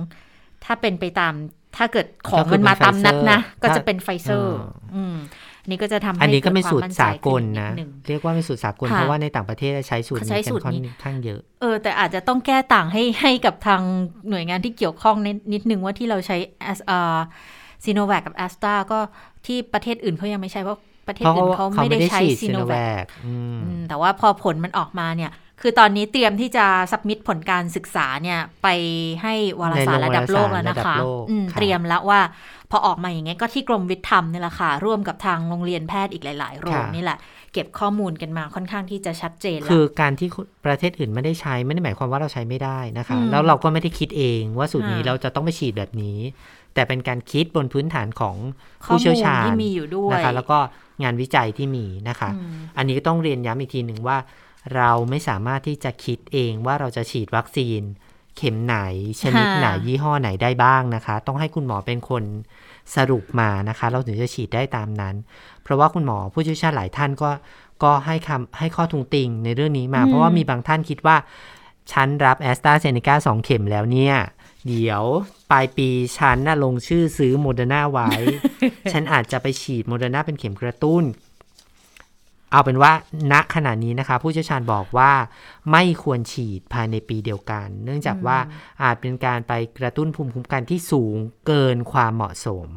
ถ้าเป็นไปตามถ้าเกิดของมันมาตามนัดนะ ก็จะเป็นไฟเซอร์อืมอันนี้ก็จะทำให้อันนี้ก็เป็นดควสูตรมั่ใจสากลขึ้นะดงเรียกว่าเป็นสูตรสากลค่ะเพราะว่าในต่างประเทศใช้สูตรเขานี้ใช้กันสูตรค่อนนี้ข้างเยอะ เออ แต่อาจจะต้องแก้ต่างให้ให้กับทางหน่วยงานที่เกี่ยวข้องนิดนิดนึงว่าที่เราใช้แอสอ่าซีโนแวคกับแอสตราก็ที่ประเทศอื่นเขายังไม่ใช่เพราะ ประเทศเพราะอื่นเขาเขาไม่ไม่ได้ได้ใช้ฉีดซีซีโนโนแวแวคคอืมอืมแต่ว่าพอผลมันออกมาเนี่ย คือตอนนี้เตรียมที่จะสับมิดผลการศึกษาเนี่ย ไปให้วารสารในโรงระดับโลกวารสารแล้วนะระดัคะบโลกอืมค่ะเตรียมแล้วว่าพอออกมาอย่างเงี้ยก็ที่กรมวิทย์ธรรมนี่แหละค่ะ ร่วมกับทางโรงเรียนแพทย์อีกหลาย ๆ โรงนี่แหละ เก็บข้อมูลกันมาค่อนข้างที่จะชัดเจนแล้วคือการที่ประเทศอื่นไม่ได้ใช้ไม่ได้หมายความว่าเราใช้ไม่ได้นะคะอืมแล้วเราก็ไม่ได้คิดเองว่าสูตรนี้ค่ะเราจะต้องไปฉีดแบบนี้ แต่เป็นการคิดบนพื้นฐานของข้อผู้เชี่ยวมูลชาญที่มีอยู่ด้วยนะคะแล้วก็งานวิจัยที่มีนะคะอืมอันนี้ก็ต้องเรียนย้ำอีกทีหนึ่งว่า เราไม่สามารถที่จะคิดเองว่าเราจะฉีดวัคซีน เข็มไหน ชนิดไหนค่ะยี่ห้อไหนได้บ้างนะคะ ต้องให้คุณหมอเป็นคนสรุปมานะคะ เราถึงจะฉีดได้ตามนั้น เพราะว่าคุณหมอผู้เชี่ยวชาญหลายท่านก็ก็ให้คำให้ข้อทุงติงในเรื่องนี้มา เพราะว่ามีบางท่านคิดว่า ฉันรับแอสตราเซเนกาสองเข็มแล้วเนี่ย เดี๋ยวปลายปีฉันน่ะลงชื่อซื้อโมเดอร์นาไว้ ฉันอาจจะไปฉีดโมเดอร์นาเป็นเข็มกระตุ้น เอาเป็นว่าณขณะนี้นะคะ ผู้เชี่ยวชาญบอกว่า ไม่ควรฉีดภายในปีเดียวกัน เนื่องจากว่าอาจเป็นการไปกระตุ้นภูมิคุ้มกันที่สูงเกินความเหมาะสม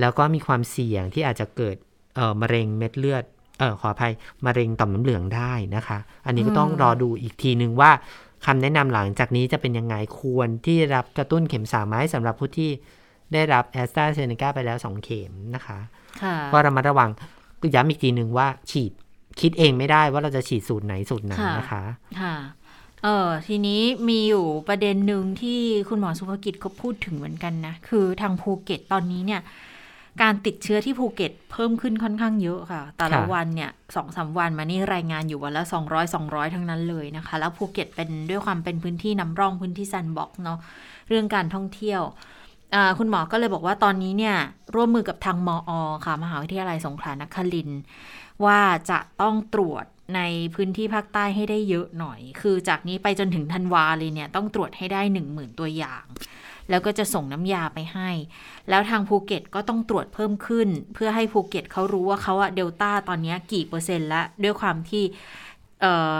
แล้วก็มีความเสี่ยงที่อาจจะเกิดเอ่อมะเร็งเม็ดเลือดเออขออภัยมะเร็งต่อมน้ำเหลืองได้นะคะ อันนี้ก็ต้องรอดูอีกทีนึงว่า คำแนะนำหลังจากนี้จะเป็นยังไงควรที่รับกระตุ้นเข็มสามไหมสำหรับผู้ที่ได้รับแอสตราเซเนกาไปแล้ว 2 เข็มนะคะค่ะก็ระมัดระวังก็ย้ำอีกทีหนึ่งว่าฉีดคิดเองไม่ได้ว่าเราจะฉีดสูตรไหนสูตรไหนค่ะนะคะค่ะเออทีนี้มีอยู่ประเด็นหนึ่งที่คุณหมอสุภกิจเขาพูดถึงเหมือนกันนะ คือทางภูเก็ตตอนนี้เนี่ย การติดเชื้อที่ภูเก็ตเพิ่มขึ้นค่อนข้างเยอะค่ะ แต่ละวันเนี่ยสองสามวันมานี่รายงานอยู่วันละสองร้อยสองร้อยทั้งนั้นเลยนะคะ แล้วภูเก็ตเป็นด้วยความเป็นพื้นที่นำร่องพื้นที่ sandbox เนาะเรื่องการท่องเที่ยวคุณหมอก็เลยบอกว่าตอนนี้เนี่ยร่วมมือกับทางมอค่ะ มหาวิทยาลัยสงขลานครินทร์ว่าจะต้องตรวจในพื้นที่ภาคใต้ให้ได้เยอะหน่อย คือจากนี้ไปจนถึงธันวาเลยเนี่ยต้องตรวจให้ได้หนึ่งหมื่นตัวอย่าง แล้วก็จะส่งน้ำยาไปให้ แล้วทางภูเก็ตก็ต้องตรวจเพิ่มขึ้น เพื่อให้ภูเก็ตเขารู้ว่าเขาอะเดลต้าตอนนี้กี่เปอร์เซ็นต์ละด้วยความที่เอ่อ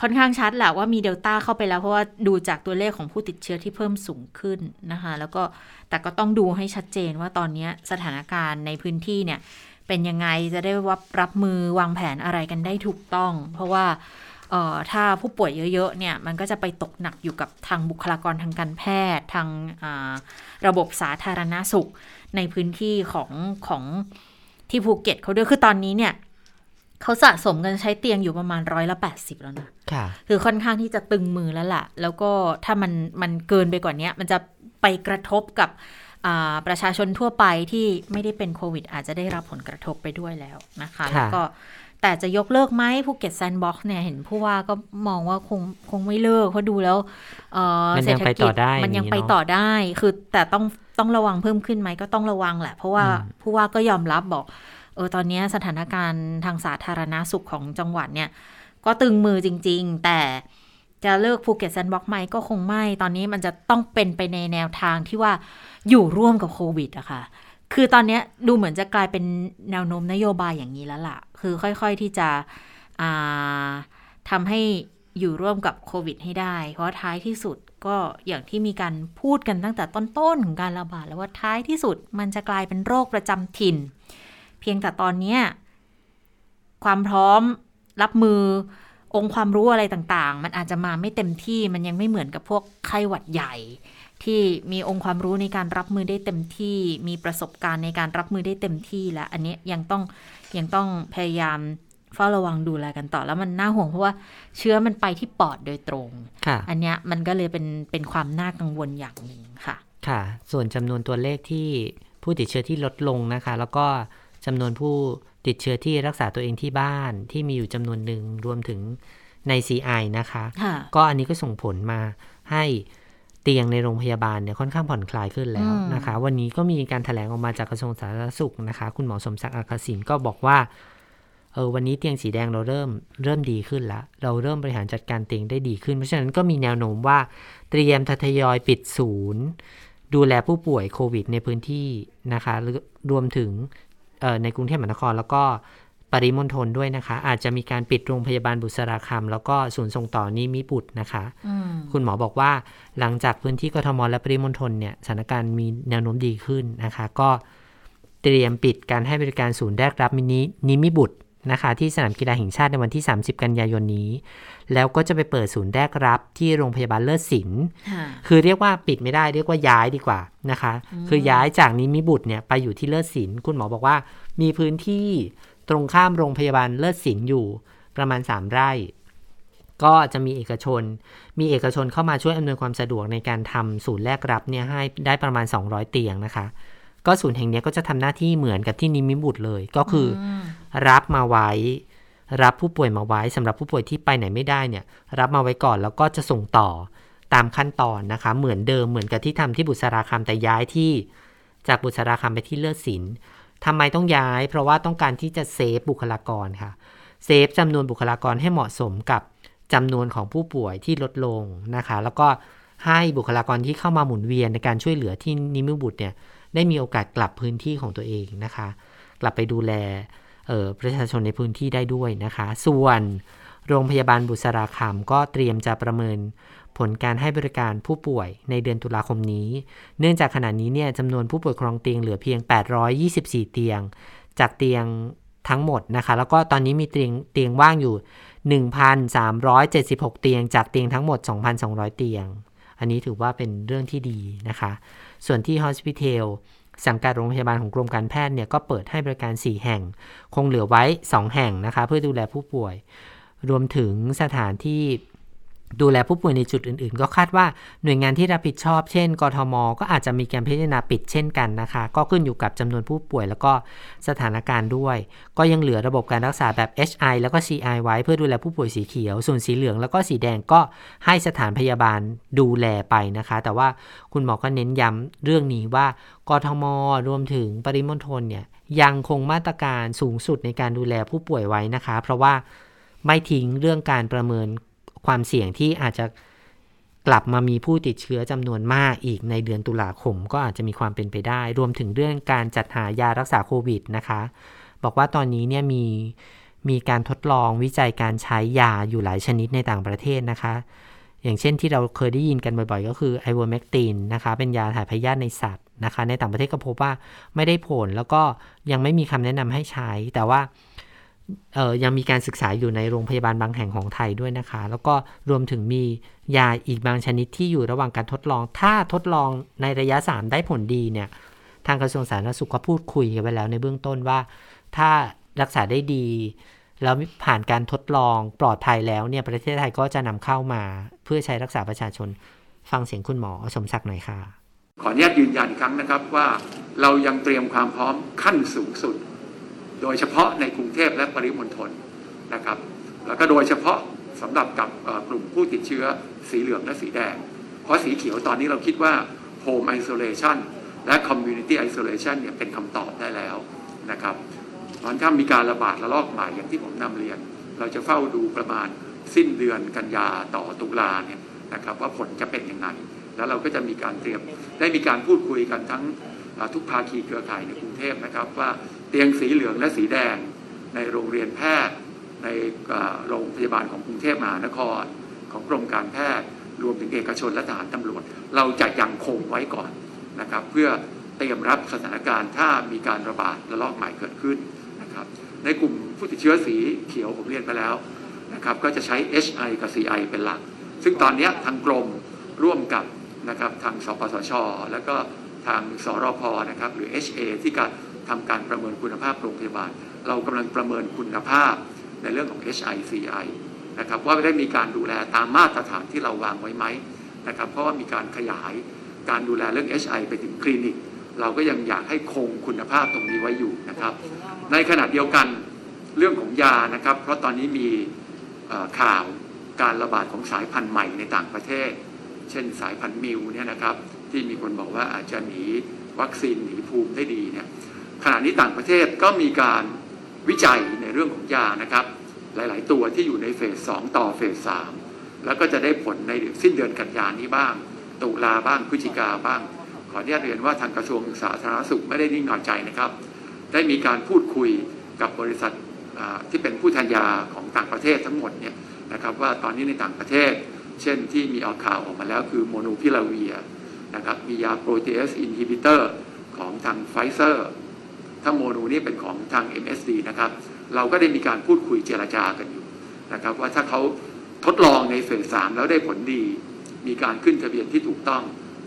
ค่อนข้างชัดแหละว่ามีเดลต้าเข้าไปแล้ว เพราะว่าดูจากตัวเลขของผู้ติดเชื้อที่เพิ่มสูงขึ้นนะคะแล้วก็แต่ก็ต้องดูให้ชัดเจนว่าตอนนี้สถานการณ์ในพื้นที่เนี่ยเป็นยังไงจะได้รับรับมือวางแผนอะไรกันได้ถูกต้อง เพราะว่า ถ้าผู้ป่วยเยอะๆเนี่ยมันก็จะไปตกหนักอยู่กับทางบุคลากรทางการแพทย์ ทางอ่าระบบสาธารณาสุขในพื้นที่ของของที่ภูเก็ตเขาด้วยคือตอนนี้เนี่ยเขาสะสมกันใช้เตียงอยู่ประมาณร้อยละแปดสิบแล้วนะค่ะ คือค่อนข้างที่จะตึงมือแล้วล่ะ แล้วก็ถ้ามันมันเกินไปกว่านี้มันจะไปกระทบกับอ่าประชาชนทั่วไปที่ไม่ได้เป็นโควิด อาจจะได้รับผลกระทบไปด้วยแล้วนะคะค่ะแล้วก็ แต่จะยกเลิกไหมภูเก็ตแซนด์บ็อกซ์เนี่ยเห็นผู้ว่าก็มองว่าคงคงไม่เลิกเพราะดูแล้วเอ่อมันเศรยัษงฐไปกิต่จอได้มันยังอย่างนี้ไปเนอะต่อได้ คือแต่ต้องต้องระวังเพิ่มขึ้นไหมก็ต้องระวังแหละ เพราะว่าอืมผู้ว่าก็ยอมรับบอกเออตอนนี้สถานการณ์ทางสาธารณาสุขของจังหวัดเนี่ย ก็ตึงมือจริง ๆ แต่จะเลิกภูเก็ตแซนด์บ็อกซ์ไหมก็คงไม่ ตอนนี้มันจะต้องเป็นไปในแนวทางที่ว่าอยู่ร่วมกับโควิดอะค่ะ คือตอนเนี้ยดูเหมือนจะกลายเป็นแนวโน้มนโยบายอย่างนี้แล้วล่ะ คือค่อยๆที่จะทำให้อยู่ร่วมกับโควิดให้ได้ เพราะท้ายที่สุดก็อย่างที่มีการพูดกันตั้งแต่ต้นๆของการระบาดแล้วว่าท้ายที่สุดมันจะกลายเป็นโรคประจำถิ่น เพียงแต่ตอนนี้ความพร้อมรับมือองค์ความรู้อะไรต่างๆ มันอาจจะมาไม่เต็มที่มันยังไม่เหมือนกับพวกไข้หวัดใหญ่ ที่มีองค์ความรู้ในการรับมือได้เต็มที่ มีประสบการณ์ในการรับมือได้เต็มที่แล้ว อันเนี้ยยังต้องยังต้องพยายามเฝ้าระวังดูแลกันต่อแล้วมันน่าห่วงเพราะว่าเชื้อมันไปที่ปอดโดยตรงค่ะอันเนี้ยมันก็เลยเป็นเป็นความน่ากังวลอย่างหนึ่งค่ะ ค่ะ ส่วนจำนวนตัวเลขที่ผู้ติดเชื้อที่ลดลงนะคะ แล้วก็จำนวนผู้ติดเชื้อที่รักษาตัวเองที่บ้านที่มีอยู่จำนวนหนึ่งรวมถึงใน CI นะคะค่ะก็อันนี้ก็ส่งผลมาให้ เตียงในโรงพยาบาลเนี่ยค่อนข้างผ่อนคลายขึ้นแล้วอืมนะคะ วันนี้ก็มีการถแถลงออกมาจากกระทรวงสาธารณสุขนะคะ คุณหมอสมศักดิ์อักษิณก็บอกว่าเออวันนี้เตียงสีแดงเราเริ่มเริ่มดีขึ้นแล้วเราเริ่มบริหารจัดการเตียงได้ดีขึ้น เพราะฉะนั้นก็มีแนวโน้มว่าเตรียมทยอยปิดศูนย์ ดูแลผู้ป่วยโควิดในพื้นที่นะคะรวมถึงในกรุงเทพมหานครแล้วก็ ปริมณฑลด้วยนะคะ อาจจะมีการปิดโรงพยาบาลบุษราคำแล้วก็ศูนย์ส่งต่อนี้มีบุตรนะคะ คุณหมอบอกว่าหลังจากพื้นที่กทมและปริมณฑลเนี่ยสถานการณ์มีแนวโน้มดีขึ้นนะคะ ก็เตรียมปิดการให้บริการศูนย์แรกรับมินินิมิบุตรนะคะที่สนามกีฬาแห่งชาติในวันที่ 30 กันยายนนี้ แล้วก็จะไปเปิดศูนย์แรกรับที่โรงพยาบาลเลิศศิลป์คือเรียกว่าปิดไม่ได้เรียกว่าย้ายดีกว่านะคะ คือย้ายจากนิมิบุตรเนี่ยไปอยู่ที่เลิศศิลป์คุณหมอบอกว่ามีพื้นที่ ตรงข้ามโรงพยาบาลเลิศศิลป์อยู่ประมาณ 3 ไร่ ก็จะมีเอกชน มีเอกชนเข้ามาช่วยอำนวยความสะดวกในการทำศูนย์แรกรับเนี่ยให้ได้ประมาณ 200 เตียงนะคะ ก็ศูนย์แห่งนี้ก็จะทำหน้าที่เหมือนกับที่นิมิบุตรเลย ก็คือรับมาไว้ รับผู้ป่วยมาไว้สำหรับผู้ป่วยที่ไปไหนไม่ได้เนี่ย รับมาไว้ก่อนแล้วก็จะส่งต่อตามขั้นตอนนะคะ เหมือนเดิมเหมือนกับที่ทำที่บุษราคำแต่ย้ายที่จากบุษราคำไปที่เลือดศิลป์ ทำไมต้องย้าย เพราะว่าต้องการที่จะเซฟบุคลากรค่ะ เซฟจำนวนบุคลากรให้เหมาะสมกับจำนวนของผู้ป่วยที่ลดลงนะคะ แล้วก็ให้บุคลากรที่เข้ามาหมุนเวียนในการช่วยเหลือที่นิมิบุตรเนี่ยได้มีโอกาสกลับพื้นที่ของตัวเองนะคะ กลับไปดูแลประชาชนในพื้นที่ได้ด้วยนะคะ ส่วนโรงพยาบาลบุษราคำก็เตรียมจะประเมิน ผลการให้บริการผู้ป่วยในเดือนตุลาคมนี้ เนื่องจากขณะนี้เนี่ยจำนวนผู้ป่วยครองเตียงเหลือเพียง 824 เตียง จากเตียงทั้งหมดนะคะ แล้วก็ตอนนี้มีเตียงเตียงว่างอยู่ 1,376 เตียง จากเตียงทั้งหมด 2,200 เตียง อันนี้ถือว่าเป็นเรื่องที่ดีนะคะ ส่วนที่ Hospital สังกัดโรงพยาบาลของกรมการแพทย์เนี่ยก็เปิดให้บริการ 4 แห่ง คงเหลือไว้ 2 แห่งนะคะ เพื่อดูแลผู้ป่วย รวมถึงสถานที่ ดูแลผู้ป่วยในจุดอื่นๆ ก็คาดว่าหน่วยงานที่รับผิดชอบเช่น กทม ก็อาจจะมีการพิจารณาปิดเช่นกันนะคะ ก็ขึ้นอยู่กับจำนวนผู้ป่วยแล้วก็สถานการณ์ด้วย ก็ยังเหลือระบบการรักษาแบบ HI แล้วก็ CI ไว้เพื่อดูแลผู้ป่วยสีเขียว ส่วนสีเหลืองแล้วก็สีแดงก็ให้สถานพยาบาลดูแลไปนะคะ แต่ว่าคุณหมอก็เน้นย้ำเรื่องนี้ว่ากทม รวมถึงปริมณฑลเนี่ยยังคงมาตรการสูงสุดในการดูแลผู้ป่วยไว้นะคะ เพราะว่าไม่ทิ้งเรื่องการประเมิน ความเสี่ยงที่อาจจะกลับมามีผู้ติดเชื้อจำนวนมากอีกในเดือนตุลาคมก็อาจจะมีความเป็นไปได้ รวมถึงเรื่องการจัดหายารักษาโควิดนะคะ บอกว่าตอนนี้เนี่ยมีมีการทดลองวิจัยการใช้ยาอยู่หลายชนิดในต่างประเทศนะคะ อย่างเช่นที่เราเคยได้ยินกันบ่อยๆ ก็คือไอโวเมกตินนะคะ เป็นยาถ่ายพยาธิในสัตว์นะคะ ในต่างประเทศก็พบว่าไม่ได้ผลแล้วก็ยังไม่มีคำแนะนำให้ใช้ แต่ว่า ยังมีการศึกษาอยู่ในโรงพยาบาลบางแห่งของไทยด้วยนะคะ แล้วก็รวมถึงมียาอีกบางชนิดที่อยู่ระหว่างการทดลอง ถ้าทดลองในระยะ 3 ได้ผลดีเนี่ย ทางกระทรวงสาธารณสุขก็พูดคุยกันไปแล้วในเบื้องต้นว่า ถ้ารักษาได้ดี แล้วผ่านการทดลองปลอดภัยแล้วเนี่ยประเทศไทยก็จะนำเข้ามาเพื่อใช้รักษาประชาชน ฟังเสียงคุณหมอสมศักดิ์หน่อยค่ะ ขออนุญาตยืนยันอีกครั้งนะครับว่าเรายังเตรียมความพร้อมขั้นสูงสุด โดยเฉพาะในกรุงเทพและปริมณฑลนะครับ แล้วก็โดยเฉพาะสำหรับกับกลุ่มผู้ติดเชื้อสีเหลืองและสีแดง เพราะสีเขียวตอนนี้เราคิดว่า Home Isolation และ Community Isolation เนี่ยเป็นคำตอบได้แล้วนะครับตอนถ้ามีการระบาดระลอกใหม่อย่างที่ผมนำเรียน เราจะเฝ้าดูประมาณสิ้นเดือนกันยาต่อตุลาเนี่ยนะครับว่าผลจะเป็นยังไง แล้วเราก็จะมีการเตรียมได้มีการพูดคุยกันทั้งทุกภาคีเครือข่ายในกรุงเทพนะครับว่า เตียงสีเหลืองและสีแดง ในโรงเรียนแพทย์ ในโรงพยาบาลของกรุงเทพมหานคร ของกรมการแพทย์ รวมถึงเอกชนและทหารตำรวจ เราจะยังคงไว้ก่อนนะครับ เพื่อเตรียมรับสถานการณ์ถ้ามีการระบาดระลอกใหม่เกิดขึ้นนะครับ ในกลุ่มผู้ติดเชื้อสีเขียวผมเรียนไปแล้วนะครับ ก็จะใช้ HI กับ CI เป็นหลัก ซึ่งตอนนี้ทางกรมร่วมกับนะครับทางสปสช แล้วก็ทางสรพนะครับ หรือ HA ที่การ ทำการประเมินคุณภาพโรงพยาบาล เรากำลังประเมินคุณภาพในเรื่องของ HICI นะครับว่าได้มีการดูแลตามมาตรฐานที่เราวางไว้ไหมนะครับเพราะว่ามีการขยายการดูแลเรื่อง HI ไปถึงคลินิก เราก็ยังอยากให้คงคุณภาพตรงนี้ไว้อยู่นะครับ ในขณะเดียวกันเรื่องของยานะครับ เพราะตอนนี้มีข่าวการระบาดของสายพันธุ์ใหม่ในต่างประเทศ เช่นสายพันธุ์มิวเนี่ยนะครับที่มีคนบอกว่าอาจจะหนีวัคซีนหนีภูมิได้ดีเนี่ย ขณะนี้ต่างประเทศก็มีการวิจัยในเรื่องของยานะครับ หลาย ๆ ตัวที่อยู่ในเฟสสองต่อเฟสสามแล้วก็จะได้ผลในสิ้นเดือนกันยานี้บ้าง ตุลาบ้างพฤศจิกาบ้าง ขออนุญาตเรียนว่าทางกระทรวงสาธารณสุขไม่ได้นิ่งนอนใจนะครับ ได้มีการพูดคุยกับบริษัทที่เป็นผู้แทนยาของต่างประเทศทั้งหมดเนี่ยนะครับว่าตอนนี้ในต่างประเทศ เช่นที่มีออกข่าวออกมาแล้วคือ molnupiravir นะครับมียา protease inhibitor ของทางไฟเซอร์ ถ้า molnu นี่เป็นของทาง MSD นะครับ เราก็ได้มีการพูดคุยเจรจากันอยู่นะครับ ว่าถ้าเขาทดลองในเฟสสามแล้วได้ผลดี มีการขึ้นทะเบียนที่ถูกต้อง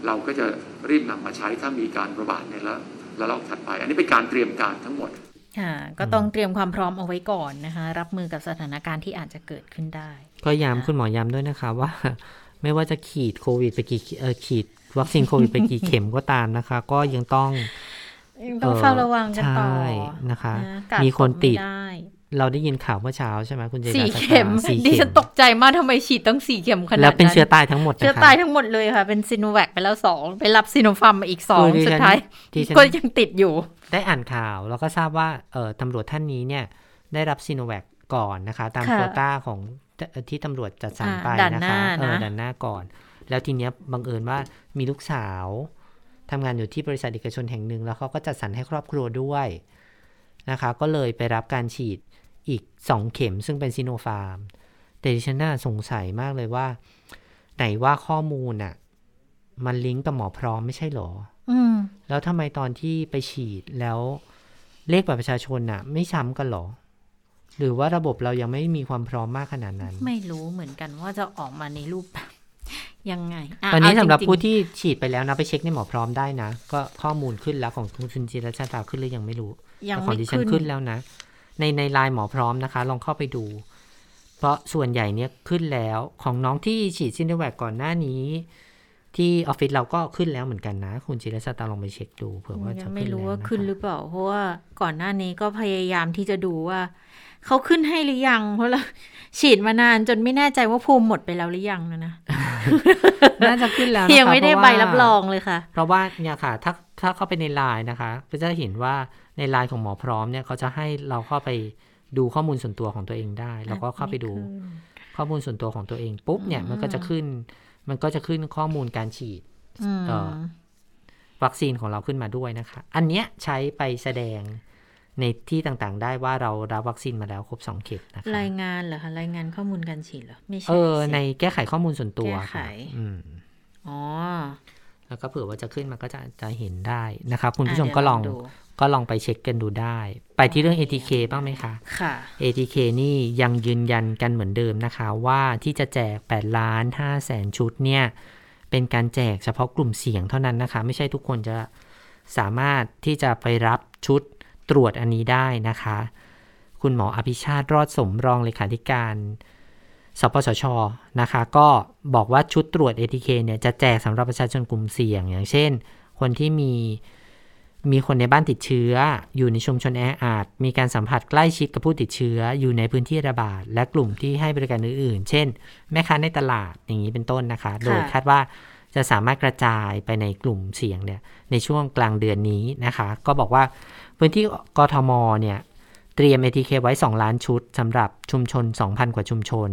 เราก็จะรีบนำมาใช้ถ้ามีการระบาดในละระลอกถัดไป อันนี้เป็นการเตรียมการทั้งหมดค่ะก็ต้องเตรียมความพร้อมเอาไว้ก่อนนะคะ รับมือกับสถานการณ์ที่อาจจะเกิดขึ้นได้ ก็ย้ำคุณหมอย้ำด้วยนะคะว่า ไม่ว่าจะขีดโควิดไปกี่เออขีดวัคซีนโควิดไปกี่เข็มก็ตามนะคะ ก็ยังต้องยัง ต้องเฝ้าระวังกันต่อใช่นะคะกาดมีคนติดไม่ได้เราได้ยินข่าวเมื่อเช้าใช่ไหมคุณเจนสี่สตาเข็มสี่ดิเข็ฉัมนตกใจมากทำไมฉีดต้องสี่เข็มขนาดนั้นแล้วเป็นเชื้อตายทั้งหมดนะคะเชื้อตายทั้งหมดเลยค่ะ เป็นซีโนแวคไปแล้วสองไปรับซีโนฟาร์มมาอีกสองคือดิฉันสุดท้ายดิฉันก็ยังติดอยู่ ได้อ่านข่าวแล้วก็ทราบว่าเออตำรวจท่านนี้เนี่ยได้รับซีโนแวคก่อนนะคะ ตามค่ะโควต้าของที่ตำรวจจัดสรรอ่าไปด่านนะหน้าคะเออนะด่านหน้าก่อน แล้วทีเนี้ยบังเอิญว่ามีลูกสาว ทำงานอยู่ที่บริษัทเอกชนแห่งหนึ่ง แล้วเขาก็จัดสรรให้ครอบครัวด้วยนะคะ ก็เลยไปรับการฉีดอีกสองเข็มซึ่งเป็นซีโนฟาร์ม แต่ดิฉันน่าสงสัยมากเลยว่า ไหนว่าข้อมูลอะมันลิงก์กับหมอพร้อมไม่ใช่เหรอ อืมแล้วทำไมตอนที่ไปฉีดแล้วเลขบัตรประชาชนน่ะไม่ซ้ำกันเหรอ หรือว่าระบบเรายังไม่มีความพร้อมมากขนาดนั้น ไม่รู้เหมือนกันว่าจะออกมาในรูปแบบ ยังไงะตอนนี้เาสำหรับจงๆผู้ที่ฉีดไปแล้วนะไปเช็คในหมอพร้อมได้นะ ก็ข้อมูลขึ้นแล้วของคุณจิรชาตาขึ้นหรือยังไม่รู้ยังแต่ของไม่ดิฉันขึ้นขึ้นแล้วนะ ในในไลน์หมอพร้อมนะคะ ลองเข้าไปดู เพราะส่วนใหญ่เนี่ยขึ้นแล้วของน้องที่ฉีดซินเดอร์แวคก่อนหน้านี้ ที่ออฟฟิศเราก็ขึ้นแล้วเหมือนกันนะ คุณจิรชาตาลองไปเช็คดูเผื่อว่าจะยังขึ้นไม่รู้แล้วว่านะคะขึ้นหรือเปล่า เพราะว่าก่อนหน้านี้ก็พยายามที่จะดูว่า เขาขึ้นให้หรือยัง เพราะเราฉีดมานานจนไม่แน่ใจว่าภูมิหมดไปแล้วหรือยังนะนะน่าจะขึ้นแล้วนะคะยังไม่ได้เพาะใบว่ารับรองเลยค่ะ เพราะว่าเนี่ยค่ะ ถ้าถ้าเข้าไปในไลน์นะคะก็จะเห็นว่าในไลน์ของหมอพร้อมเนี่ยเขาจะให้เราเข้าไปดูข้อมูลส่วนตัวของตัวเองได้แล้วก็เข้าไปดู ข้อมูลส่วนตัวของตัวเองปุ๊บเนี่ยมันก็จะขึ้น มันก็จะขึ้นข้อมูลการฉีดอืมเอ่อวัคซีนของเราขึ้นมาด้วยนะคะ อันเนี้ยใช้ไปแสดง ในที่ต่างๆ ได้ว่าเรารับวัคซีนมาแล้วครบสองเข็มนะคะรายงานเหรอคะรายงานข้อมูลการฉีดเหรอไม่ใช่เออสิในแก้ไขข้อมูลส่วนตัวแก้ไขค่ะอืมอ๋อแล้วก็เผื่อว่าจะขึ้นมันก็จะจะเห็นได้นะครับคุณผู้ชมะก็ลองเดี๋ยวดูก็ลองไปเช็คกันดูได้ ไปที่เรื่อง ATK บ้างไหมคะ ค่ะ ATK นี่ยังยืนยันกันเหมือนเดิมนะคะ ว่าที่จะแจก8ล้าน5แสนชุดเนี่ย เป็นการแจกเฉพาะกลุ่มเสี่ยงเท่านั้นนะคะ ไม่ใช่ทุกคนจะสามารถที่จะไปรับชุด ตรวจอันนี้ได้นะคะ คุณหมออภิชาติรอดสมรองเลขาธิการสปสชนะคะ ก็บอกว่าชุดตรวจ ATK เนี่ยจะแจกสำหรับประชาชนกลุ่มเสี่ยง อย่างเช่น คนที่มีมีคนในบ้านติดเชื้อ อยู่ในชุมชนแออัดมีการสัมผัสใกล้ชิดกับผู้ติดเชื้อ อยู่ในพื้นที่ระบาด และกลุ่มที่ให้บริการอื่นๆ เช่น แม่ค้าในตลาดอย่างนี้เป็นต้นนะคะ โดยคาดว่าจะสามารถกระจายไปในกลุ่มเสี่ยงเนี่ยในช่วงกลางเดือนนี้นะคะ ก็บอกว่า พื้นที่กทมเนี่ยเตรียม ATK ไว้ 2 ล้านชุดสำหรับชุมชน 2,000 กว่าชุมชน